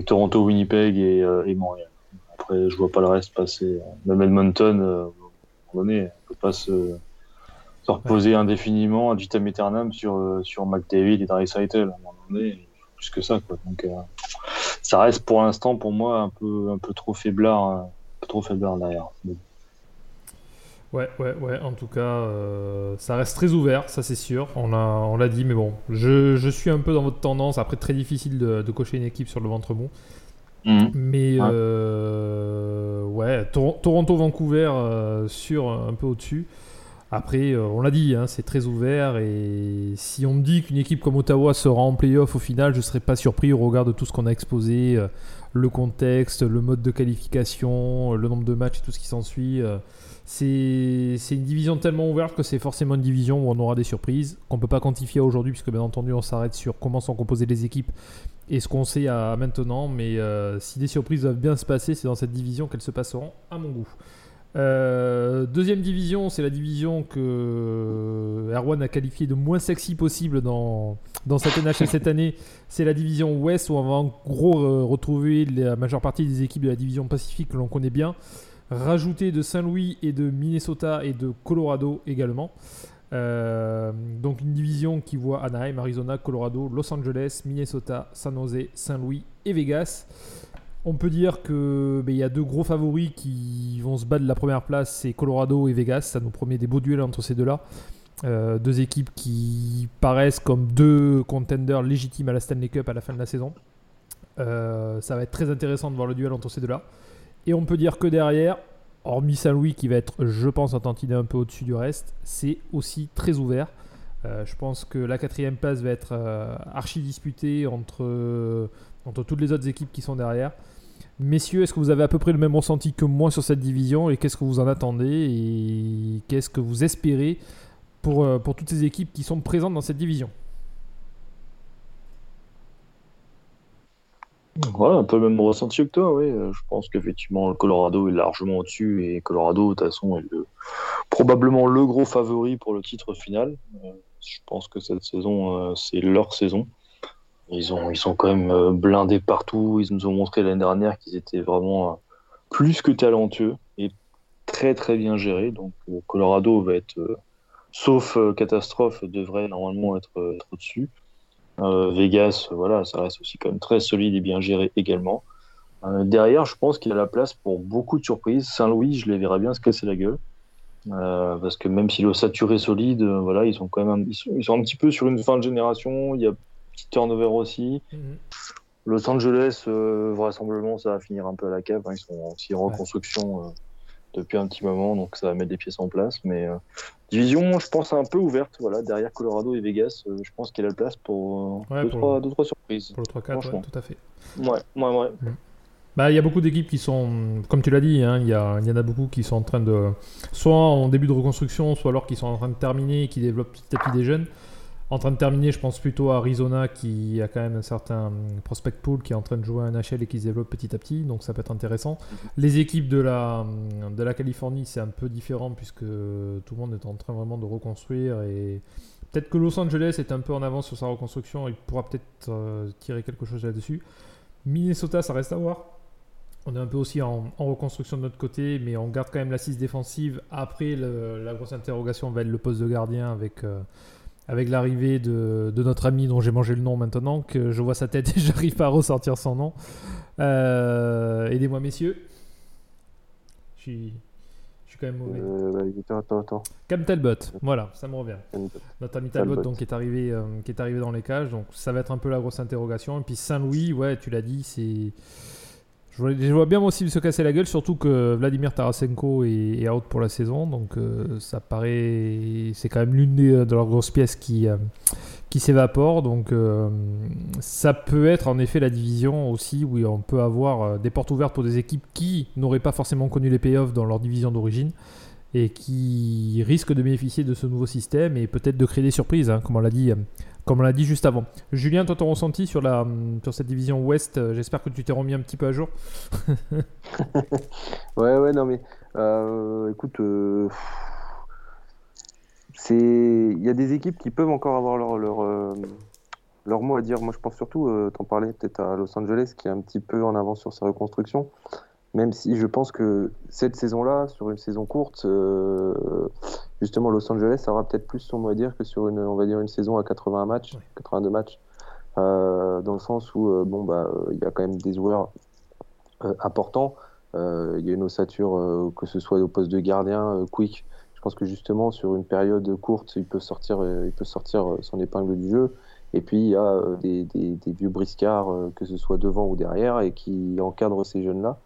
Toronto, Winnipeg et, et, Montréal. Après, je vois pas le reste passer. Même Edmonton, à un moment donné, on peut pas se, se reposer indéfiniment ad vitam aeternam sur sur McDavid et Dry À un moment donné, plus que ça, quoi. Donc ça reste pour l'instant pour moi un peu, un peu trop faiblard, un peu trop faiblard derrière. Ouais, ouais, ouais. En tout cas, euh, ça reste très ouvert, ça c'est sûr. On l'a, on l'a dit, mais bon, je, je, suis un peu dans votre tendance. Après, très difficile de, de cocher une équipe sur le ventre mou. Mhm. Mais ouais, euh, Toronto-Vancouver euh, sur un peu au-dessus. Après, euh, on l'a dit, hein, c'est très ouvert et si on me dit qu'une équipe comme Ottawa sera en playoff au final, je ne serais pas surpris au regard de tout ce qu'on a exposé, euh, le contexte, le mode de qualification, le nombre de matchs et tout ce qui s'ensuit. Euh, c'est une division tellement ouverte que c'est forcément une division où on aura des surprises qu'on ne peut pas quantifier aujourd'hui puisque bien entendu on s'arrête sur comment sont composées les équipes et ce qu'on sait à maintenant. Mais si des surprises doivent bien se passer, c'est dans cette division qu'elles se passeront à mon goût. Euh, deuxième division, c'est la division que Erwan a qualifiée de moins sexy possible dans, dans cette NHL cette année. C'est la division Ouest où on va en gros retrouver la majeure partie des équipes de la division Pacifique que l'on connaît bien, rajouté de Saint-Louis et de Minnesota et de Colorado également. Euh, donc une division qui voit Anaheim, Arizona, Colorado, Los Angeles, Minnesota, San Jose, Saint-Louis et Vegas. On peut dire que ben, y a deux gros favoris qui vont se battre la première place, c'est Colorado et Vegas. Ça nous promet des beaux duels entre ces deux-là. Euh, deux équipes qui paraissent comme deux contenders légitimes à la Stanley Cup à la fin de la saison. Euh, ça va être très intéressant de voir le duel entre ces deux-là. Et on peut dire que derrière, hormis Saint-Louis qui va être, je pense, en tantinet un peu au-dessus du reste, c'est aussi très ouvert. Euh, je pense que la quatrième place va être archi disputée entre, entre toutes les autres équipes qui sont derrière. Messieurs, est-ce que vous avez à peu près le même ressenti que moi sur cette division et qu'est-ce que vous en attendez et qu'est-ce que vous espérez pour, euh, pour toutes ces équipes qui sont présentes dans cette division? Voilà, un peu le même ressenti que toi, oui. Euh, je pense qu'effectivement, le Colorado est largement au-dessus et Colorado, de toute façon, est probablement le gros favori pour le titre final. Euh, je pense que cette saison, c'est leur saison. Ils, ont, ils sont quand même euh, blindés partout. Ils nous ont montré l'année dernière qu'ils étaient vraiment euh, plus que talentueux et très très bien gérés. Donc euh, Colorado va être, sauf catastrophe, devrait normalement être, au-dessus. Vegas, voilà, ça reste aussi quand même très solide et bien géré également. derrière, je pense qu'il y a la place pour beaucoup de surprises. Saint-Louis, je les verrais bien se casser la gueule. parce que même si l'ossature est solide, voilà, ils sont quand même sont, ils, sont, un petit peu sur une fin de génération. Il y a petit turnover aussi. Mhm. Los Angeles, euh, vraisemblablement, ça va finir un peu à la cave. Hein. Ils sont aussi en reconstruction euh, depuis un petit moment, donc ça va mettre des pièces en place. Mais euh, division, je pense, un peu ouverte. Voilà, derrière Colorado et Vegas, je pense qu'il y a la place pour 2-3 deux, trois, surprises. Pour le 3-4, tout à fait. Ouais, ouais, ouais. Mhm. Bah, il y a beaucoup d'équipes qui sont, comme tu l'as dit, hein, il y, y, en a beaucoup qui sont en train de, soit en début de reconstruction, soit alors qui sont en train de terminer et qui développent petit à petit des jeunes. En train de terminer, je pense plutôt à Arizona qui a quand même un certain prospect pool qui est en train de jouer un NHL et qui se développe petit à petit, donc ça peut être intéressant. Les équipes de la, de la Californie, c'est un peu différent puisque tout le monde est en train vraiment de reconstruire et peut-être que Los Angeles est un peu en avance sur sa reconstruction, il pourra peut-être euh, tirer quelque chose là-dessus. Minnesota, ça reste à voir. On est un peu aussi en, reconstruction de notre côté, mais on garde quand même l'assise défensive. Après, la grosse interrogation va être le poste de gardien avec. Euh, avec l'arrivée de, notre ami dont j'ai mangé le nom maintenant, que je vois sa tête et j'arrive pas à ressortir son nom. Euh, aidez-moi, messieurs. Je suis, je suis quand même mauvais. Euh, attends, attends, attends. Cam Talbot, voilà, ça me revient. Notre ami Talbot, Donc, qui, est arrivé, euh, qui est arrivé dans les cages, donc ça va être un peu la grosse interrogation. Et puis Saint-Louis, ouais, tu l'as dit, c'est. Je vois, bien moi aussi se casser la gueule, surtout que Vladimir Tarasenko est, out pour la saison, donc euh, ça paraît, c'est quand même l'une des, de leurs grosses pièces qui, euh, qui s'évapore, donc euh, ça peut être en effet la division aussi où on peut avoir euh, des portes ouvertes pour des équipes qui n'auraient pas forcément connu les payoffs dans leur division d'origine et qui risquent de bénéficier de ce nouveau système et peut-être de créer des surprises, hein, comme on l'a dit, euh, comme on l'a dit juste avant. Julien, toi ton ressenti sur, la, sur cette division Ouest, euh, j'espère que tu t'es remis un petit peu à jour. Ouais, ouais, non, mais euh, écoute, euh, il y a des équipes qui peuvent encore avoir leur, leur, leur mot à dire. Moi, je pense surtout, t'en parlais peut-être à Los Angeles, qui est un petit peu en avance sur sa reconstruction. Même si je pense que cette saison-là, sur une saison courte, euh, justement, Los Angeles aura peut-être plus son mot à dire que sur une, on va dire, une saison à 80 matchs, Ouais. 82 matchs, euh, dans le sens où, euh, bon, bah, il y a quand même des joueurs importants. Il y a une ossature, que ce soit au poste de gardien, quick. Je pense que justement, sur une période courte, il peut sortir, il peut sortir son épingle du jeu. Et puis, il y a des, des- des vieux briscards, que ce soit devant ou derrière, et qui encadrent ces jeunes-là.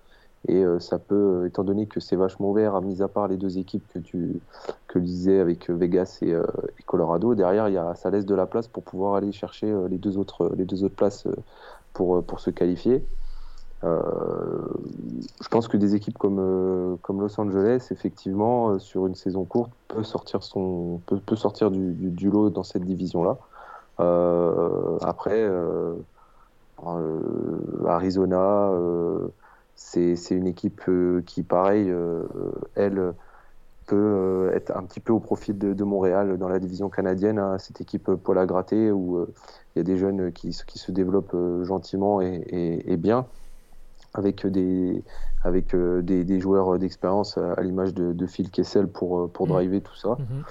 Et euh, ça peut, euh, étant donné que c'est vachement ouvert, à mis à part les deux équipes que tu que je disais avec euh, Vegas et, Colorado, derrière, y a, ça laisse de la place pour pouvoir aller chercher les deux autres, les deux autres places pour, pour se qualifier. Je pense que des équipes comme, comme Los Angeles, effectivement, sur une saison courte, peut sortir, son, peut, sortir du, lot dans cette division-là. Après, Arizona, c'est une équipe euh, qui, pareil, euh, elle peut euh, être un petit peu au profit de, de Montréal dans la division canadienne, hein, cette équipe Paul à gratter où il y a des jeunes qui, se- qui se développent gentiment et, et- et bien avec des, avec des, des joueurs d'expérience à, à l'image de, de Phil Kessel pour, pour Mhm. driver tout ça. Mhm.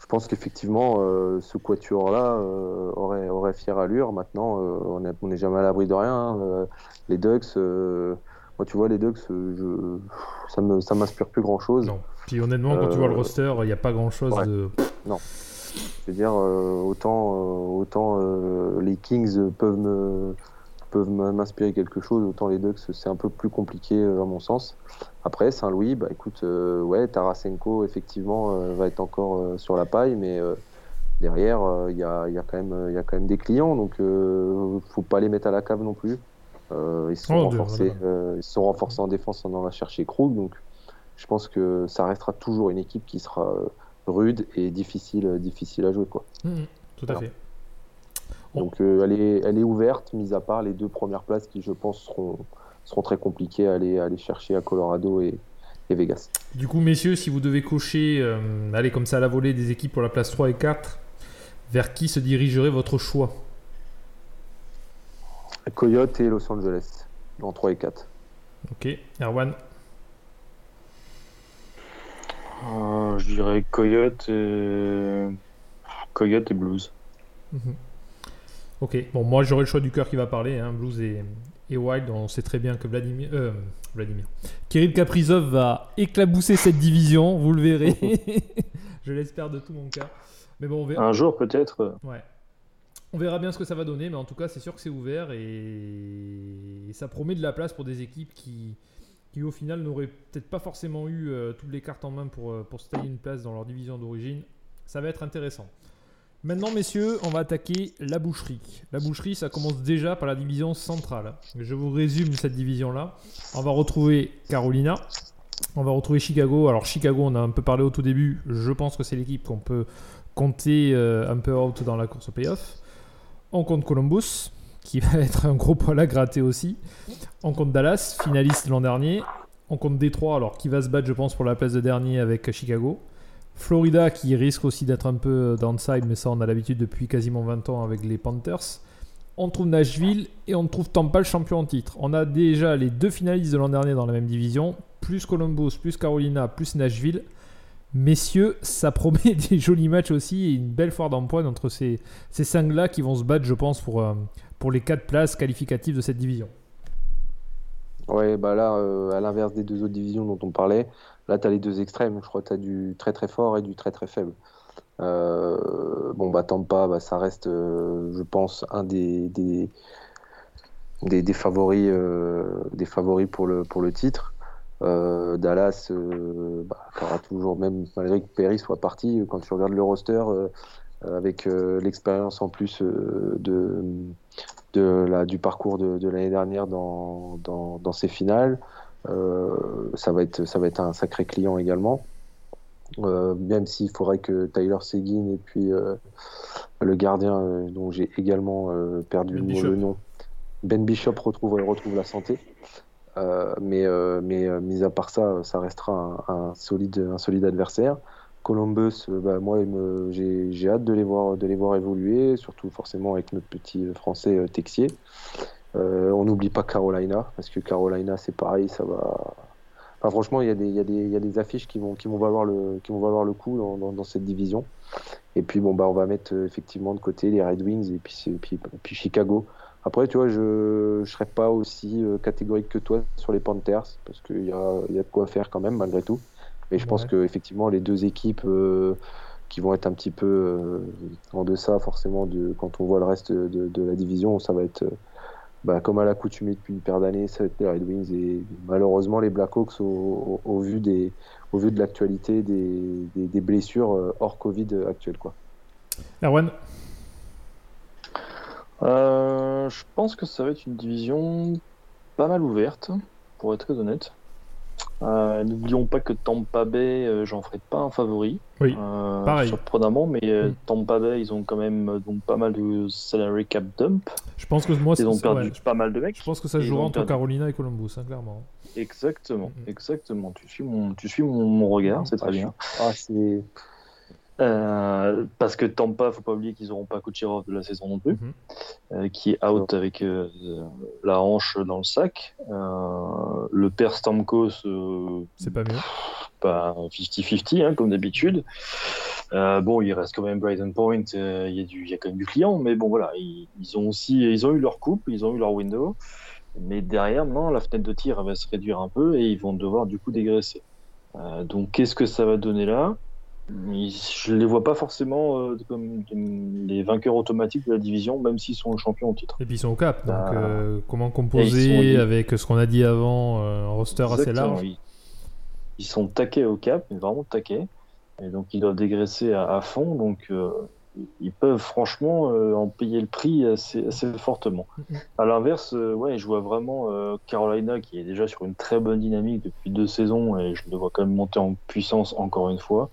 Je pense qu'effectivement, euh, ce quatuor-là euh, aurait, aurait fière allure. Maintenant, euh, on n'est jamais à l'abri de rien. hein. Les Ducks, moi, tu vois, les Ducks, euh, je, ça me, ça m'inspire plus grand-chose. Non. Puis honnêtement, quand tu vois le Euh, roster, il n'y a pas grand chose ouais. de. Je veux dire, euh, autant, autant les Kings peuvent me peuvent m'inspirer quelque chose, autant les Ducks c'est un peu plus compliqué à mon sens. Après Saint-Louis, bah écoute, euh, ouais, Tarasenko effectivement euh, va être encore euh, sur la paille, mais derrière il y, a, il y a quand même il y a quand même des clients, donc euh, faut pas les mettre à la cave non plus. Euh, ils se sont Oh, Dieu, renforcés, voilà. euh, ils sont renforcés en défense en allant chercher Krug, donc je pense que ça restera toujours une équipe qui sera euh, rude et difficile difficile à jouer quoi. Mhm. Tout à fait. Bon. Donc euh, elle, est, elle est ouverte, mis à part les deux premières places qui, je pense, seront, seront très compliquées à aller, à aller chercher à Colorado et, et Vegas. Du coup, messieurs, si vous devez cocher, allez comme ça à la volée des équipes pour la place 3 et 4, vers qui se dirigerait votre choix? Coyote et Los Angeles, en 3 et 4. Ok, Erwan Euh, je dirais Coyote et... Coyote et Blues. Mhm. Ok, bon, moi j'aurai le choix du cœur qui va parler, hein, Blues et, et Wild. On sait très bien que Vladimir, euh, Vladimir, Kirill Kaprizov va éclabousser cette division, vous le verrez. Je l'espère de tout mon cœur. Mais bon, on verra. Un jour peut-être. Ouais. On verra bien ce que ça va donner, mais en tout cas, c'est sûr que c'est ouvert et... ça promet de la place pour des équipes qui, qui au final, n'auraient peut-être pas forcément eu euh, toutes les cartes en main pour, euh, pour se tailler une place dans leur division d'origine. Ça va être intéressant. Maintenant, messieurs, on va attaquer la boucherie. La boucherie, ça commence déjà par la division centrale. Je vous résume cette division-là. On va retrouver Carolina. On va retrouver Chicago. Alors, Chicago, on a un peu parlé au tout début. Je pense que c'est l'équipe qu'on peut compter euh, un peu out dans la course au playoff. On compte Columbus, qui va être un gros poil à gratter aussi. On compte Dallas, finaliste l'an dernier. On compte Détroit, alors qui va se battre, je pense, pour la place de dernier avec Chicago. Florida, qui risque aussi d'être un peu downside, mais ça, on a l'habitude depuis quasiment 20 ans avec les Panthers. On trouve Nashville et on trouve Tampa, le champion en titre. On a déjà les deux finalistes de l'an dernier dans la même division, plus Columbus, plus Carolina, plus Nashville. Messieurs, ça promet des jolis matchs aussi et une belle foire d'empoigne entre ces, ces cinq-là qui vont se battre, je pense, pour, euh, les quatre places qualificatives de cette division. Ouais, bah là, euh, à l'inverse des deux autres divisions dont on parlait, là, tu as les deux extrêmes. Je crois que tu as du très très fort et du très très faible. Euh, bon, bah Tampa, bah, ça reste, je pense, un des, favoris, pour le titre. Dallas bah, aura toujours, même malgré que Perry soit parti, quand tu regardes le roster, avec l'expérience en plus de, de la, du parcours de, de l'année dernière dans, dans, dans, ces finales, ça, va être, ça va être un sacré client également. Euh, même s'il faudrait que Tyler Seguin et puis euh, le gardien euh, dont j'ai également perdu ben le, nom, Ben Bishop retrouve, retrouve la santé. Mais, mais mis à part ça, ça restera un, solide, adversaire. Columbus, bah, moi, j'ai hâte de les, voir, évoluer, surtout forcément avec notre petit français Texier. on n'oublie pas Carolina, parce que Carolina, c'est pareil, ça va, franchement, il y, a des, affiches qui vont, qui valoir, le, coup dans, cette division. Et puis, bah, on va mettre euh, effectivement de côté les Red Wings et puis Chicago. Après, tu vois, je ne serais pas aussi euh, catégorique que toi sur les Panthers, parce qu'il y a, y a de quoi faire quand même, malgré tout. Mais je pense que effectivement les deux équipes euh, qui vont être un petit peu en deçà, forcément, de, quand on voit le reste de, de la division, ça va être bah, comme à l'accoutumée depuis une paire d'années, ça va être les Red Wings et malheureusement les Blackhawks au, au, vu, des, au vu de l'actualité des, des, blessures euh, hors Covid actuelles. Quoi. Erwan? Euh, Je pense que ça va être une division pas mal ouverte, pour être très honnête. Euh, n'oublions pas que Tampa Bay, euh, j'en ferai pas un favori. Oui, pareil. Surprenamment, mais mm. Tampa Bay, ils ont quand même donc pas mal de salary cap dump. Je pense que moi, ils ont perdu pas mal de mecs. Je pense que ça jouera entre Carolina et Columbus, hein, clairement. Exactement, mm, mm. exactement. Tu suis mon, tu suis mon, regard, c'est très bien. Ah, c'est euh, parce que Tampa, faut pas oublier qu'ils n'auront pas Kucherov de la saison non plus, mhm. euh, qui est out avec euh, la hanche dans le sac. le père Stamkos, c'est pas mieux. Pas 50-50 hein, comme d'habitude. bon, il reste quand même Brighton Point. Il y, a du, y a quand même du client, mais bon voilà, ils, ont aussi, ils ont eu leur coupe, ils ont eu leur window, mais derrière, non, la fenêtre de tir va se réduire un peu et ils vont devoir du coup dégraisser. donc, qu'est-ce que ça va donner là? Je ne les vois pas forcément euh, comme les vainqueurs automatiques de la division, même s'ils sont champions au titre. Et puis ils sont au cap, donc bah, euh, comment composer avec ce qu'on a dit avant, euh, un roster assez large ils, sont taqués au cap, mais vraiment taqués, et donc ils doivent dégraisser à, fond, donc ils peuvent franchement en payer le prix assez, fortement. Mm-hmm. À l'inverse, ouais, je vois vraiment Carolina qui est déjà sur une très bonne dynamique depuis deux saisons, et je le vois quand même monter en puissance encore une fois.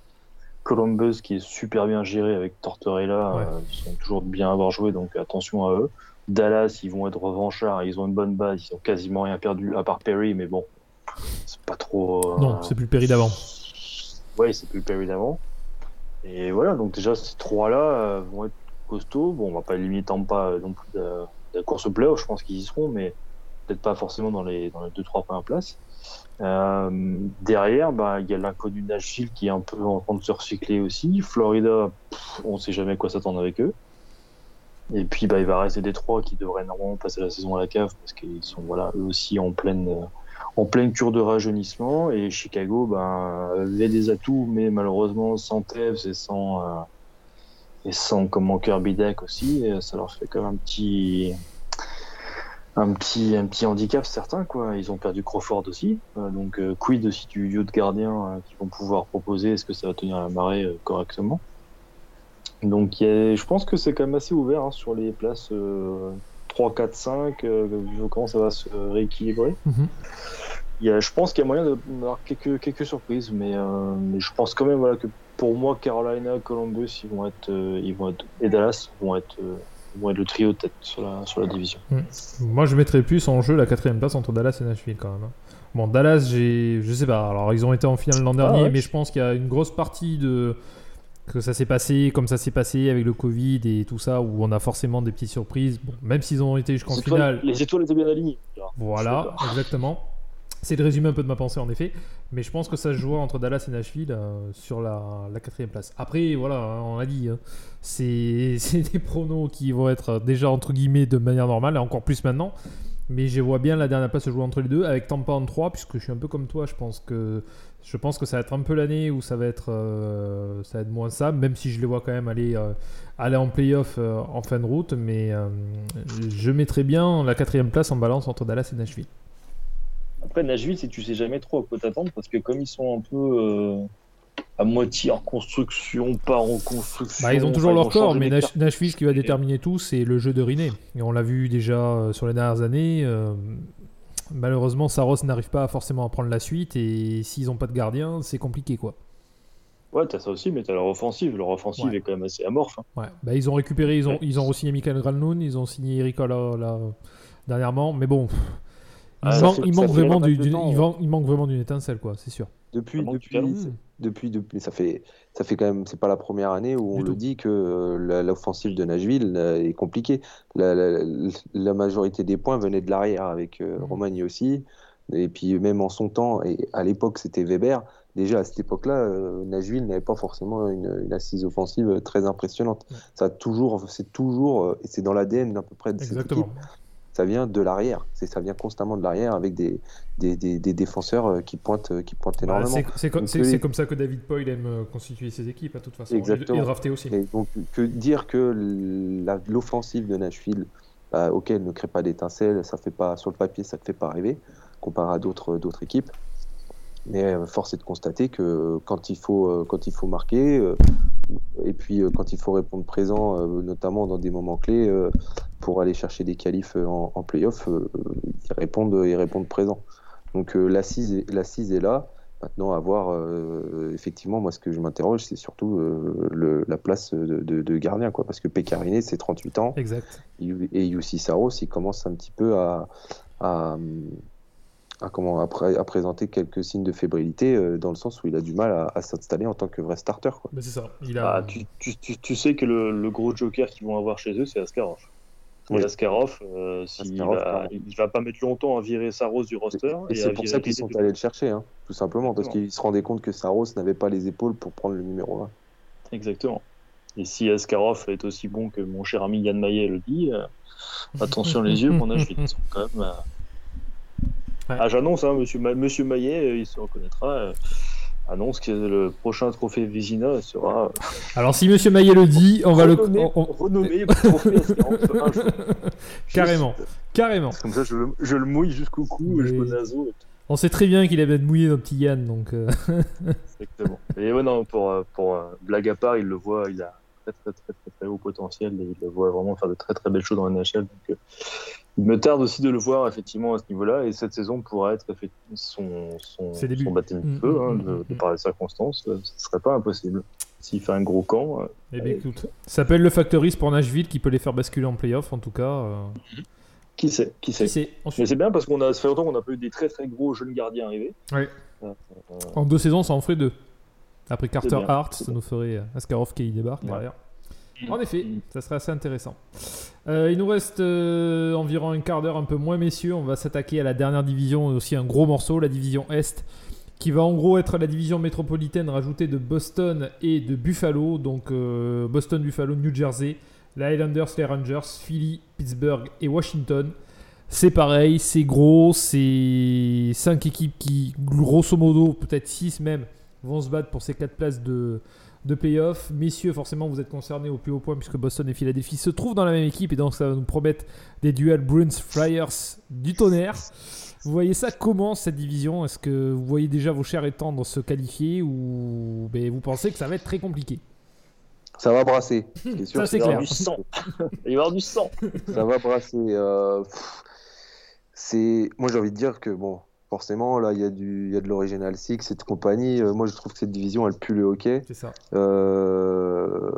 Columbus qui est super bien géré avec Tortorella, euh, ils sont toujours bien à avoir joué, donc attention à eux. Dallas, ils vont être revanchards, ils ont une bonne base, ils ont quasiment rien perdu à part Perry, mais bon, c'est pas trop. Euh, non, c'est plus Perry d'avant. Ouais, c'est plus Perry d'avant. Et voilà, donc déjà ces trois-là euh, vont être costauds. Bon, on va pas éliminer Tampa non plus de, la course au playoff, je pense qu'ils y seront, mais peut-être pas forcément dans les, dans les deux, trois premières places. Euh, derrière, bah, il y a l'inconnu Nashville qui est un peu en train de se recycler aussi. Florida, on ne sait jamais quoi s'attendre avec eux. Et puis, bah, il va rester Détroit qui devrait normalement passer la saison à la cave parce qu'ils sont voilà, eux aussi en pleine, cure de rajeunissement. Et Chicago, bah, avait des atouts, mais malheureusement sans Tevez et sans, euh, et sans comment Kirby Deck aussi. ça leur fait même un petit, un petit, un petit handicap certain. Quoi. Ils ont perdu Crawford aussi. Euh, donc, euh, quid aussi du duo de gardiens euh, qui vont pouvoir proposer? Est-ce que ça va tenir la marée correctement? Donc, je pense que c'est quand même assez ouvert hein, sur les places 3, 4, 5. comment ça va se rééquilibrer mhm. Il y a, je pense qu'il y a moyen d'avoir quelques, quelques surprises, mais, mais, je pense quand même voilà, que pour moi, Carolina, Columbus, ils vont être, ils vont être, et Dallas vont être vont être le trio de tête sur la, sur la division. Hmm. Moi, je mettrais plus en jeu la quatrième place entre Dallas et Nashville quand même. Hein. Bon, Dallas, j'ai, je sais pas. Alors, ils ont été en finale l'an dernier, ah mais je pense qu'il y a une grosse partie de que ça s'est passé comme ça s'est passé avec le Covid et tout ça, où on a forcément des petites surprises. Bon, même s'ils ont été jusqu'en finale. Les étoiles étaient bien alignées. Voilà, exactement. C'est le résumé un peu de ma pensée en effet, mais je pense que ça se jouera entre Dallas et Nashville euh, sur la, quatrième place. Après, voilà, hein, on a dit, hein, c'est des pronos qui vont être déjà entre guillemets de manière normale, et encore plus maintenant. Mais je vois bien la dernière place se jouer entre les deux, avec Tampa en 3, puisque je suis un peu comme toi. Je pense que, je pense que ça va être un peu l'année où ça va, être, euh, ça va être moins ça, même si je les vois quand même aller, euh, aller en playoff en fin de route. Mais je mettrais bien la quatrième place en balance entre Dallas et Nashville. Après, Nashville, si tu sais jamais trop à quoi t'attendre, parce que comme ils sont un peu à moitié en construction, pas en construction. Bah, ils ont toujours leur corps, mais Nashville, ce qui va déterminer tout, c'est le jeu de Riné. Et on l'a vu déjà euh, sur les dernières années. Euh, malheureusement, Saros n'arrive pas forcément à prendre la suite, et s'ils n'ont pas de gardien, c'est compliqué, quoi. Ouais, t'as ça aussi, mais t'as leur offensive. Leur offensive est quand même assez amorphe. Hein. Ouais, bah, ils ont récupéré, ils ont, ils ont signé Michael Gralnoun, ils ont signé Eric là, dernièrement, mais bon. Il, manque, vraiment du, il, manque vraiment d'une étincelle, quoi, c'est sûr. Depuis, depuis, depuis, ça fait, ça fait quand même, c'est pas la première année où on le dit que euh, l'offensive de Nashville euh, est compliquée. La, majorité des points venaient de l'arrière avec euh, mmh. aussi. Et puis même en son temps, et à l'époque c'était Weber, déjà à cette époque-là, euh, Nashville n'avait pas forcément une, assise offensive très impressionnante. Ça a toujours, c'est toujours, et c'est dans l'ADN d'à peu près de Exactement. cette équipe, ça vient de l'arrière. Ça vient constamment de l'arrière avec des, des, des, défenseurs euh, qui pointent, euh, qui pointent bah, énormément. c'est comme, comme, ça que David Poyle aime euh, constituer ses équipes, à toute façon. Exactement. Et, drafter aussi. Et donc, que dire que l'offensive de Nashville, bah, ok, elle ne crée pas d'étincelles, ça fait pas sur le papier, ça ne fait pas rêver, comparé à d'autres équipes. Mais force est de constater que quand il faut, quand il faut marquer, et puis quand il faut répondre présent, notamment dans des moments clés, pour aller chercher des qualifs en, en playoff, ils, répondent, ils répondent présent. Donc l'assise est là. Maintenant, à voir, effectivement, moi, ce que je m'interroge, c'est surtout la place de, gardien, quoi. Parce que Pécariné, c'est 38 ans. Exact. Et Yussi Saros, il commence un petit peu à, à, comment, à, présenter quelques signes de fébrilité euh, dans le sens où il a du mal à, s'installer en tant que vrai starter. Quoi. c'est ça. Il a... Ah, tu, tu, tu, sais que le, le, gros joker qu'ils vont avoir chez eux, c'est Askarov. Oui. Askarov, euh, il, va, va pas mettre longtemps à virer Saros du roster. Et, c'est pour ça qu'ils sont allés le chercher, hein, tout simplement, parce qu'ils se rendaient compte que Saros n'avait pas les épaules pour prendre le numéro 1. Exactement. Et si Askarov est aussi bon que mon cher ami Yann Maillet le dit, euh, attention les yeux, mon âge, ils sont quand même. Euh, ah, j'annonce, hein, monsieur, monsieur Maillet, euh, il se reconnaîtra. Euh, annonce que le prochain trophée Vizina sera. Euh, Alors, si monsieur Maillet le dit, on va le. Renommé trophée Carrément. Carrément. Comme ça, je le, je le mouille jusqu'au cou et je. On sait très bien qu'il avait mouillé notre petit Yann, donc. Exactement. Et ouais, non, pour, pour blague à part, il le voit, il a très très très très, très haut potentiel et il le voit vraiment faire de très très belles choses dans la NHL. Donc, il me tarde aussi de le voir effectivement à ce niveau-là et cette saison pourrait être son, son, son baptême de mm, feu hein, mm, de, mm, par les circonstances. Euh, ce serait pas impossible. S'il fait un gros camp. Euh, eh bien, écoute, ça s'appelle le Factoris pour Nashville qui peut les faire basculer en playoff en tout cas. Euh. Qui sait Qui sait, Mais c'est bien parce qu'on a ça fait longtemps qu'on n'a pas eu des très très gros jeunes gardiens arriver. en deux saisons, ça en ferait deux. Après Carter Hart, ça nous ferait Askarov qui débarque derrière. En effet, ça serait assez intéressant. Euh, il nous reste euh, environ un quart d'heure, un peu moins, messieurs. On va s'attaquer à la dernière division, aussi un gros morceau, la division Est, qui va en gros être la division métropolitaine rajoutée de Boston et de Buffalo. Donc euh, Boston, Buffalo, New Jersey, les les Rangers, Philly, Pittsburgh et Washington. C'est pareil, c'est gros, c'est 5 équipes qui, grosso modo, peut-être 6 même, vont se battre pour ces 4 places de, de playoff. Messieurs, forcément, vous êtes concernés au plus haut point puisque Boston et Philadelphie se trouvent dans la même équipe et donc ça va nous promettre des duels Bruins Flyers du tonnerre. Vous voyez ça comment cette division? Est-ce que vous voyez déjà vos chers étendre se qualifier ou ben, vous pensez que ça va être très compliqué? Ça va brasser. C'est sûr, ça, c'est clair. Du sang. Il va y avoir du sang. Ça va brasser. Euh, c'est... Moi, j'ai envie de dire que, bon, forcément, là, il y, a du, y a de l'Original Six, cette compagnie. Euh, moi, je trouve que cette division, elle pue le hockey. C'est ça. Euh,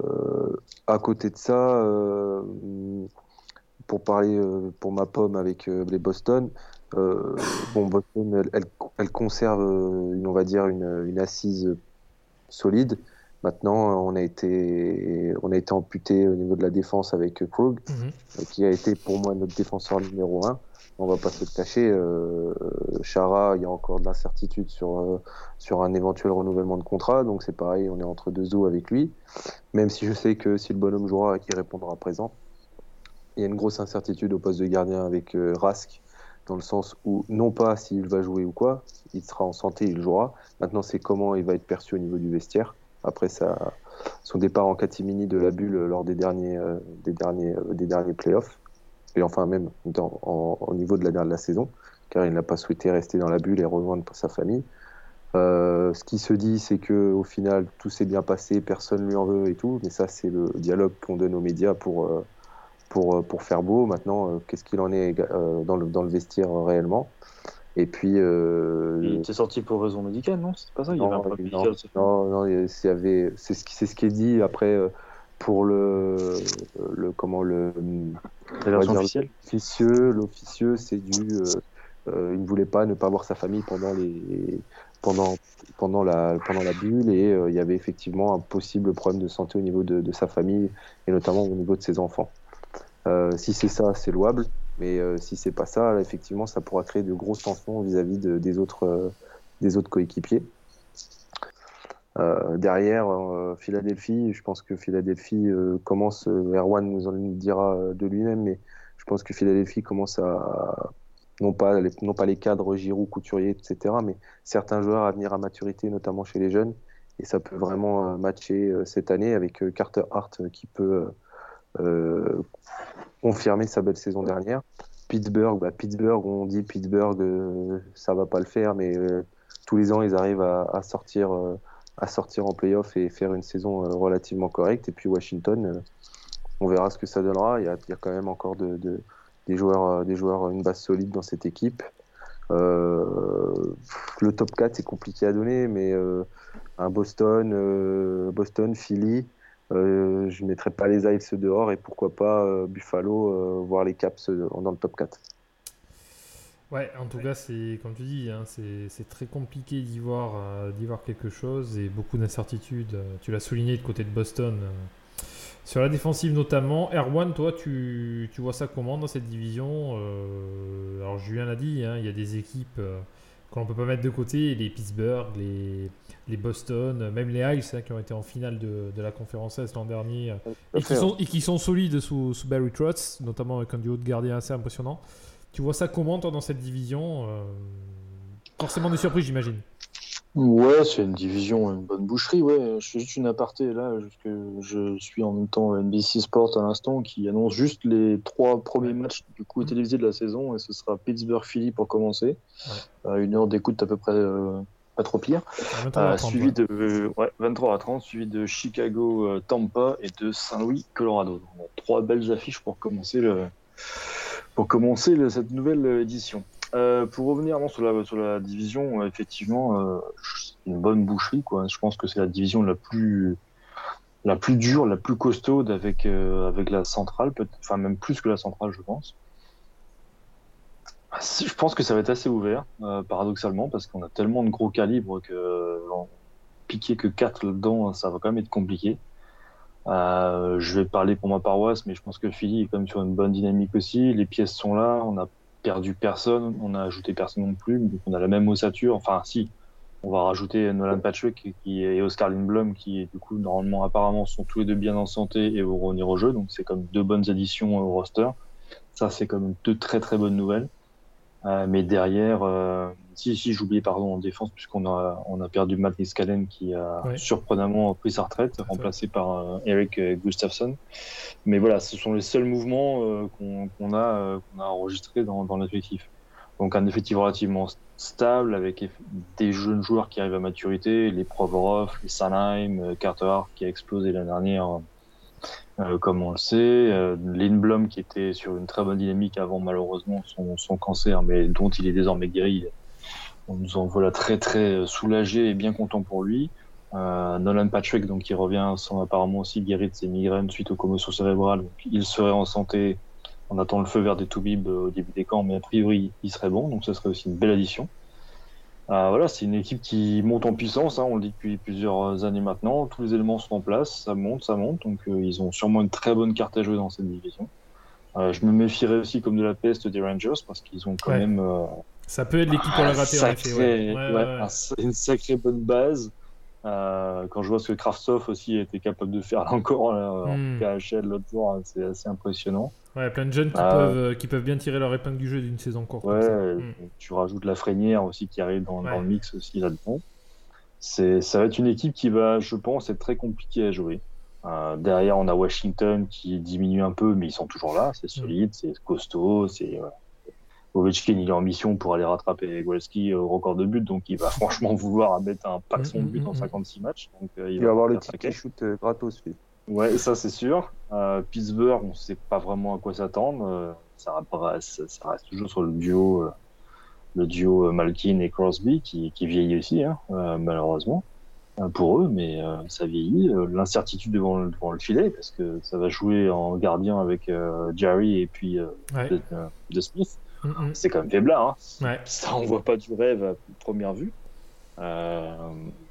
à côté de ça, euh, pour parler pour ma pomme avec les Boston, bon, Boston, elle, elle, conserve, une, on va dire, une, une, assise solide. Maintenant, on a été, on a été amputé au niveau de la défense avec Krug, mhm. qui a été pour moi notre défenseur numéro un on va pas se le cacher. Euh, Chara, il y a encore de l'incertitude sur, euh, sur un éventuel renouvellement de contrat, donc c'est pareil, on est entre deux eaux avec lui. Même si je sais que si le bonhomme jouera, qu'il répondra présent. Il y a une grosse incertitude au poste de gardien avec euh, Rask, dans le sens où, non pas s'il va jouer ou quoi, il sera en santé, il jouera. Maintenant, c'est comment il va être perçu au niveau du vestiaire. Après son départ en catimini de la bulle lors des derniers, euh, des derniers, euh, des derniers playoffs, et enfin même au niveau de la, de la saison, car il n'a pas souhaité rester dans la bulle et rejoindre sa famille. Euh, ce qui se dit, c'est que au final, tout s'est bien passé, personne lui en veut et tout. Mais ça, c'est le dialogue qu'on donne aux médias pour, euh, pour, pour faire beau. Maintenant, qu'est-ce qu'il en est dans, le, dans le vestiaire réellement? Et puis. il était sorti pour raison médicale, non? C'est pas ça Non, non, c'est ce, qui, ce qui est dit après. pour le, le comment le l'officieux l'officieux c'est du il ne voulait pas ne pas voir sa famille pendant les pendant, pendant, la, pendant la bulle et euh, il y avait effectivement un possible problème de santé au niveau de, sa famille et notamment au niveau de ses enfants. Euh, si c'est ça, c'est louable, mais euh, si c'est pas ça, effectivement, ça pourra créer de grosses tensions vis-à-vis des autres, des autres coéquipiers. derrière, Philadelphie, je pense que Philadelphie commence, Erwan nous en dira de lui-même, mais je pense que Philadelphie commence à, non pas, les, non pas les cadres Giroud, Couturier, etc., mais certains joueurs à venir à maturité, notamment chez les jeunes. Et ça peut vraiment euh, matcher euh, cette année avec euh, Carter Hart qui peut confirmer sa belle saison dernière. Pittsburgh, bah Pittsburgh, on dit Pittsburgh, ça va pas le faire, mais tous les ans ils arrivent à, sortir, à sortir en playoff et faire une saison relativement correcte. Et puis Washington, on verra ce que ça donnera. Il y a, il y a quand même encore de, des joueurs, euh, des joueurs, une base solide dans cette équipe. Euh, le top 4 c'est compliqué à donner, mais euh, un Boston, Boston, Philly, je ne mettrais pas les Isles dehors et pourquoi pas Buffalo, voir les Caps dans le top 4. Ouais, en tout cas, c'est comme tu dis, hein, c'est très compliqué d'y voir, voir quelque chose et beaucoup d'incertitudes. Tu l'as souligné de côté de Boston. Sur la défensive notamment, Erwan, toi, tu, vois ça comment dans cette division euh, Alors Julien l'a dit, hein, il y a des équipes euh, qu'on ne peut pas mettre de côté, les Pittsburgh, les, les Boston, même les Isles hein, qui ont été en finale de, de la conférence S l'an dernier et qui, sont, et qui sont solides sous, sous Barry Trotz, notamment avec un duo de gardiens assez impressionnant. Tu vois ça comment toi dans cette division euh, Forcément des surprises j'imagine. Ouais, c'est une division, une bonne boucherie. Ouais, je fais juste une aparté là, que je suis en même temps NBC Sport à l'instant qui annonce juste les trois premiers matchs du coup télévisés de la saison et ce sera Pittsburgh-Philly pour commencer. Euh, une heure d'écoute à peu près euh, pas trop pire. Euh, suivi de ouais, 23 à 30, suivi de Chicago-Tampa et de Saint-Louis-Colorado. trois belles affiches pour commencer le pour commencer cette nouvelle édition. Euh, pour revenir non, sur, la, sur la division, euh, effectivement, euh, c'est une bonne boucherie. Quoi. Je pense que c'est la division la plus, la plus dure, la plus costaude avec, avec la centrale, enfin même plus que la centrale, je pense. Je pense que ça va être assez ouvert, paradoxalement, parce qu'on a tellement de gros calibres que piquer que 4 là-dedans, ça va quand même être compliqué. je vais parler pour ma paroisse, mais je pense que Philly est quand même sur une bonne dynamique aussi. Les pièces sont là, on a perdu personne, on a ajouté personne non plus, donc on a la même ossature. Enfin, si, on va rajouter Nolan Patrick et Oscar Lindblom qui, du coup, normalement, apparemment, sont tous les deux bien en santé et vont revenir au jeu. Donc, c'est comme deux bonnes additions au roster. Ça, c'est comme deux très très bonnes nouvelles. Euh, mais derrière, euh, si, si j'oubliais pardon en défense puisqu'on a on a perdu Matt Niskanen qui a surprenamment pris sa retraite, remplacé par euh, Eric Gustafsson. Mais voilà, ce sont les seuls mouvements qu'on a qu'on a enregistrés dans, dans l'effectif. Donc un effectif relativement stable avec des jeunes joueurs qui arrivent à maturité, les Provorov, les Sanheim, Carter qui a explosé l'année dernière euh, comme on le sait. Euh, Lindblom, qui était sur une très bonne dynamique avant malheureusement son, cancer, mais dont il est désormais guéri. On nous en voilà très très soulagé et bien content pour lui. Euh, Nolan Patrick, donc qui revient sans apparemment aussi guéri de ses migraines suite aux commotions cérébrales. Il serait en santé. On attend le feu vert des Toubib au début des camps, mais a priori il serait bon, donc ce serait aussi une belle addition. Euh, voilà, c'est une équipe qui monte en puissance, hein, on le dit depuis plusieurs années maintenant. Tous les éléments sont en place, ça monte, ça monte. Donc euh, ils ont sûrement une très bonne carte à jouer dans cette division. Euh, je me méfierais aussi comme de la peste des Rangers parce qu'ils ont quand même. ça peut être l'équipe pour la rater. Sacré, une sacrée bonne base. quand je vois ce que Kraftsoff aussi a été capable de faire là encore là, en KHL hmm. l'autre jour, hein, c'est assez impressionnant. Ouais, plein de jeunes qui, Ah. peuvent, qui peuvent bien tirer leur épingle du jeu d'une saison courte. comme Ouais, ça. euh, Mm. tu rajoutes la Frénière aussi qui arrive dans, Ouais. dans le mix aussi là-dedans. C'est, ça va être une équipe qui va, je pense, être très compliquée à jouer. Euh, derrière, on a Washington qui diminue un peu, mais ils sont toujours là. C'est solide, c'est costaud. C'est. Ovechkin, il est en mission pour aller rattraper Gretzky au record de but, donc il va franchement vouloir mettre un paxon de but en 56 matchs. Donc euh, Il va avoir le ticket shoot euh, gratos, lui. Ouais, ça c'est sûr. Euh, Pittsburgh, on sait pas vraiment à quoi s'attendre. Euh, ça, reste, ça reste toujours sur le duo, euh, le duo Malkin et Crosby qui, qui vieillit aussi, hein, malheureusement pour eux, mais ça vieillit. L'incertitude devant, le- devant le filet parce que ça va jouer en gardien avec Jerry et puis Ouais. de, de Smith. Mm, mm. C'est quand même faiblard. Hein. Ouais. Ça, on voit pas du rêve à première vue. Euh,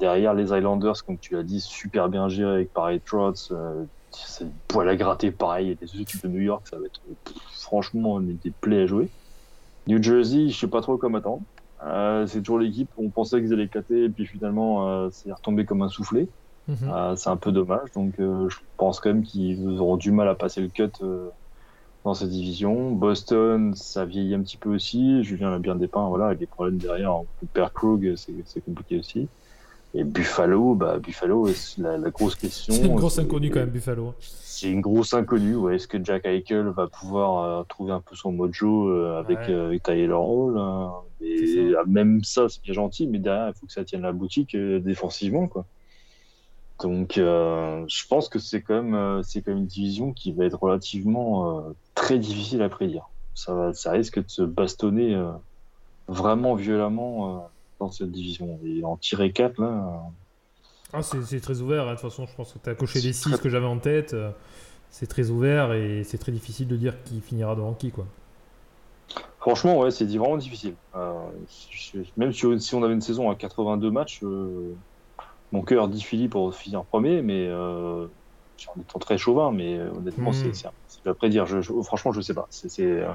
derrière les Islanders, comme tu l'as dit, super bien géré avec pareil Trotz. Euh, c'est poil à gratter pareil. Et les équipes de New York, ça va être pff, franchement des des plaies à jouer. New Jersey, je sais pas trop comment attendre. Euh, c'est toujours l'équipe, on pensait qu'ils allaient éclater, et puis finalement, euh, c'est retombé comme un soufflé. Mhm. C'est un peu dommage, donc je pense quand même qu'ils auront du mal à passer le cut dans cette division. Boston, ça vieillit un petit peu aussi. Julien l'a bien dépeint, voilà, avec des problèmes derrière. Père Krug, c'est compliqué aussi. Et Buffalo, bah, Buffalo, c'est la, la grosse question. C'est une grosse inconnue quand même, Buffalo. C'est une grosse inconnue. Ouais. Est-ce que Jack Eichel va pouvoir euh, trouver un peu son mojo euh, avec, Ouais. euh, avec Tyler Hall hein? Et même ça, c'est bien gentil, mais derrière, il faut que ça tienne la boutique défensivement, quoi. Donc, euh, je pense que c'est quand même, euh, c'est quand même une division qui va être relativement euh, très difficile à prédire. Ça, va, ça risque de se bastonner euh, vraiment violemment dans cette division. Et en tirer 4, là, Ah, c'est très ouvert. hein. De toute façon, je pense que tu as coché les C'est 6 très- que j'avais en tête. C'est très ouvert et c'est très difficile de dire qui finira devant qui. Quoi. Franchement, ouais, c'est vraiment difficile. Même si, on avait une saison à 82 matchs, mon cœur dit Philippe pour finir premier, mais euh, en étant très chauvin, mais euh, honnêtement, c'est à prédire. Je, je- franchement, je sais pas. C'est c'est, euh,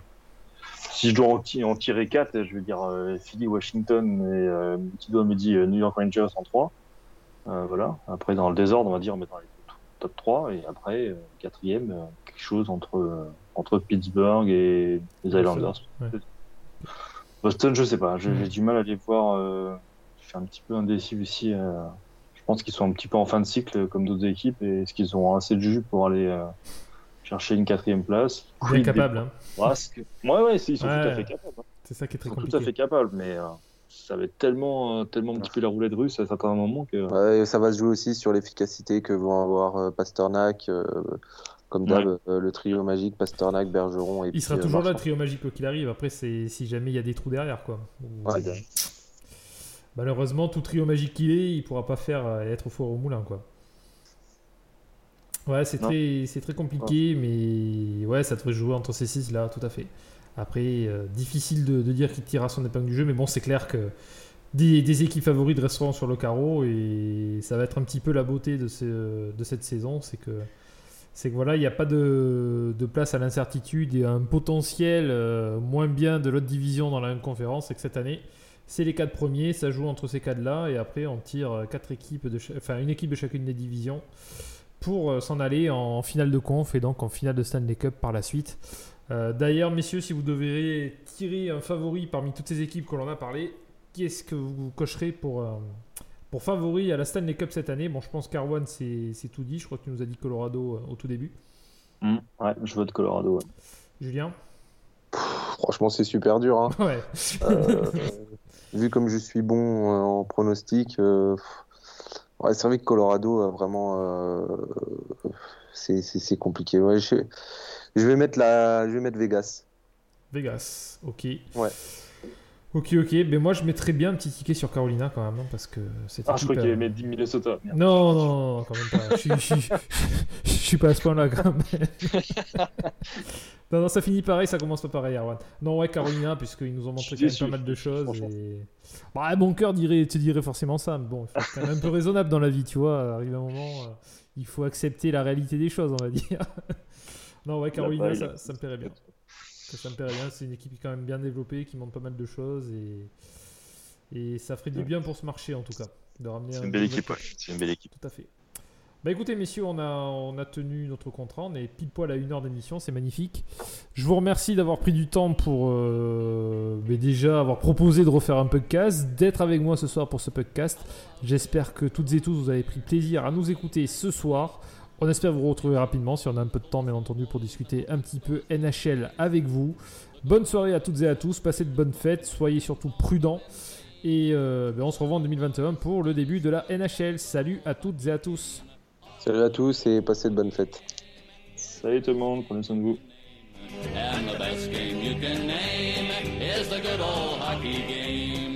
si je dois en, ti- en tirer 4, je vais dire euh, Philly, Washington, et euh, qui doit me dire New York Rangers en 3. Euh, voilà. Après, dans le désordre, on va dire, on met dans les top 3, et après, euh, quatrième, euh, quelque chose entre, euh, entre Pittsburgh et les Islanders. Ouais. Boston, je sais pas. J'ai Mm. j'ai du mal à les voir. Euh, je suis un petit peu indécis aussi. Je pense qu'ils sont un petit peu en fin de cycle, euh, comme d'autres équipes, et est-ce qu'ils ont assez de jus pour aller euh, chercher une quatrième place? Des capable. hein. Ouais, ouais, ils sont tout à fait capables. hein. C'est ça qui est Ils très sont tout à fait capables, mais euh, ça va être tellement, euh, tellement un petit peu la roulette russe à certains moments que. Ouais, ça va se jouer aussi sur l'efficacité que vont avoir euh, Pasternak, euh, comme d'hab, euh, le trio magique, Pasternak, Bergeron et Il puis, sera euh, toujours là, le trio magique, quoi qu'il arrive. Après, c'est si jamais il y a des trous derrière. quoi. Ou- Ouais. Malheureusement, tout trio magique qu'il est, il pourra pas faire euh, être fort au moulin. quoi. Ouais, c'est très, c'est très compliqué, mais ouais, ça devrait jouer entre ces six là, tout à fait. Après, euh, difficile de, de dire qui tirera son épingle du jeu, mais bon, c'est clair que des, des équipes favorites resteront sur le carreau et ça va être un petit peu la beauté de, ce- de cette saison, c'est que c'est que voilà, il n'y a pas de, de place à l'incertitude et à un potentiel euh, moins bien de l'autre division dans la même conférence. C'est que cette année, c'est les quatre premiers, ça joue entre ces quatre-là et après on tire euh, quatre équipes de, enfin une équipe de chacune des divisions pour euh, s'en aller en finale de conf et donc en finale de Stanley Cup par la suite. Euh, D'ailleurs, messieurs, si vous deviez tirer un favori parmi toutes ces équipes que l'on a parlé, qui est-ce que vous cocherez pour, euh, pour favori à la Stanley Cup cette année? Bon, je pense qu'Arwan, c'est c'est tout dit. Je crois que tu nous as dit Colorado euh, au tout début. Mm. Ouais, je vote Colorado. ouais. Julien? Franchement, c'est super dur. hein. Ouais. Vu comme je suis bon euh, en pronostic, euh, ouais, c'est vrai que Colorado vraiment. euh, c'est compliqué. Ouais, je, je vais mettre la, je vais mettre Vegas. Vegas, ok. Ouais. Ok, ok. Mais moi, je mettrais bien un petit ticket sur Carolina quand même, hein, parce que cette Ah, je crois qu'il avait mis Minnesota. Merde. Non, non, non, quand même pas. Je suis- je suis- je suis pas à ce point-là quand même. non, non, ça finit pareil, ça commence pas pareil, Arwan. Non, ouais, Carolina, puisqu'ils nous ont montré quand même pas mal de choses. Et... Bah, mon cœur dirait, te dirait forcément ça, mais bon, il faut être quand même un peu raisonnable dans la vie, tu vois. Arrive un moment, euh, il faut accepter la réalité des choses, on va dire. non, ouais, Carolina, ça me plairait bien. Ça, ça me plairait bien. C'est une équipe qui est quand même bien développée, qui montre pas mal de choses et, et ça ferait du bien pour ce marché en tout cas. De ramener C'est un une belle équipe, ouais. C'est une belle équipe. Tout à fait. Bah écoutez messieurs, on a, on a tenu notre contrat, on est pile poil à une heure d'émission, c'est magnifique. Je vous remercie d'avoir pris du temps pour euh, mais déjà avoir proposé de refaire un podcast, d'être avec moi ce soir pour ce podcast. J'espère que toutes et tous vous avez pris plaisir à nous écouter ce soir. On espère vous retrouver rapidement si on a un peu de temps bien entendu pour discuter un petit peu NHL avec vous. Bonne soirée à toutes et à tous, passez de bonnes fêtes, soyez surtout prudents. Et euh, ben, on se revoit en 2021 pour le début de la NHL. Salut à toutes et à tous. Salut à tous et passez de bonnes fêtes. Salut tout le monde, prenez soin de vous. And the best game you can name is the good old hockey game.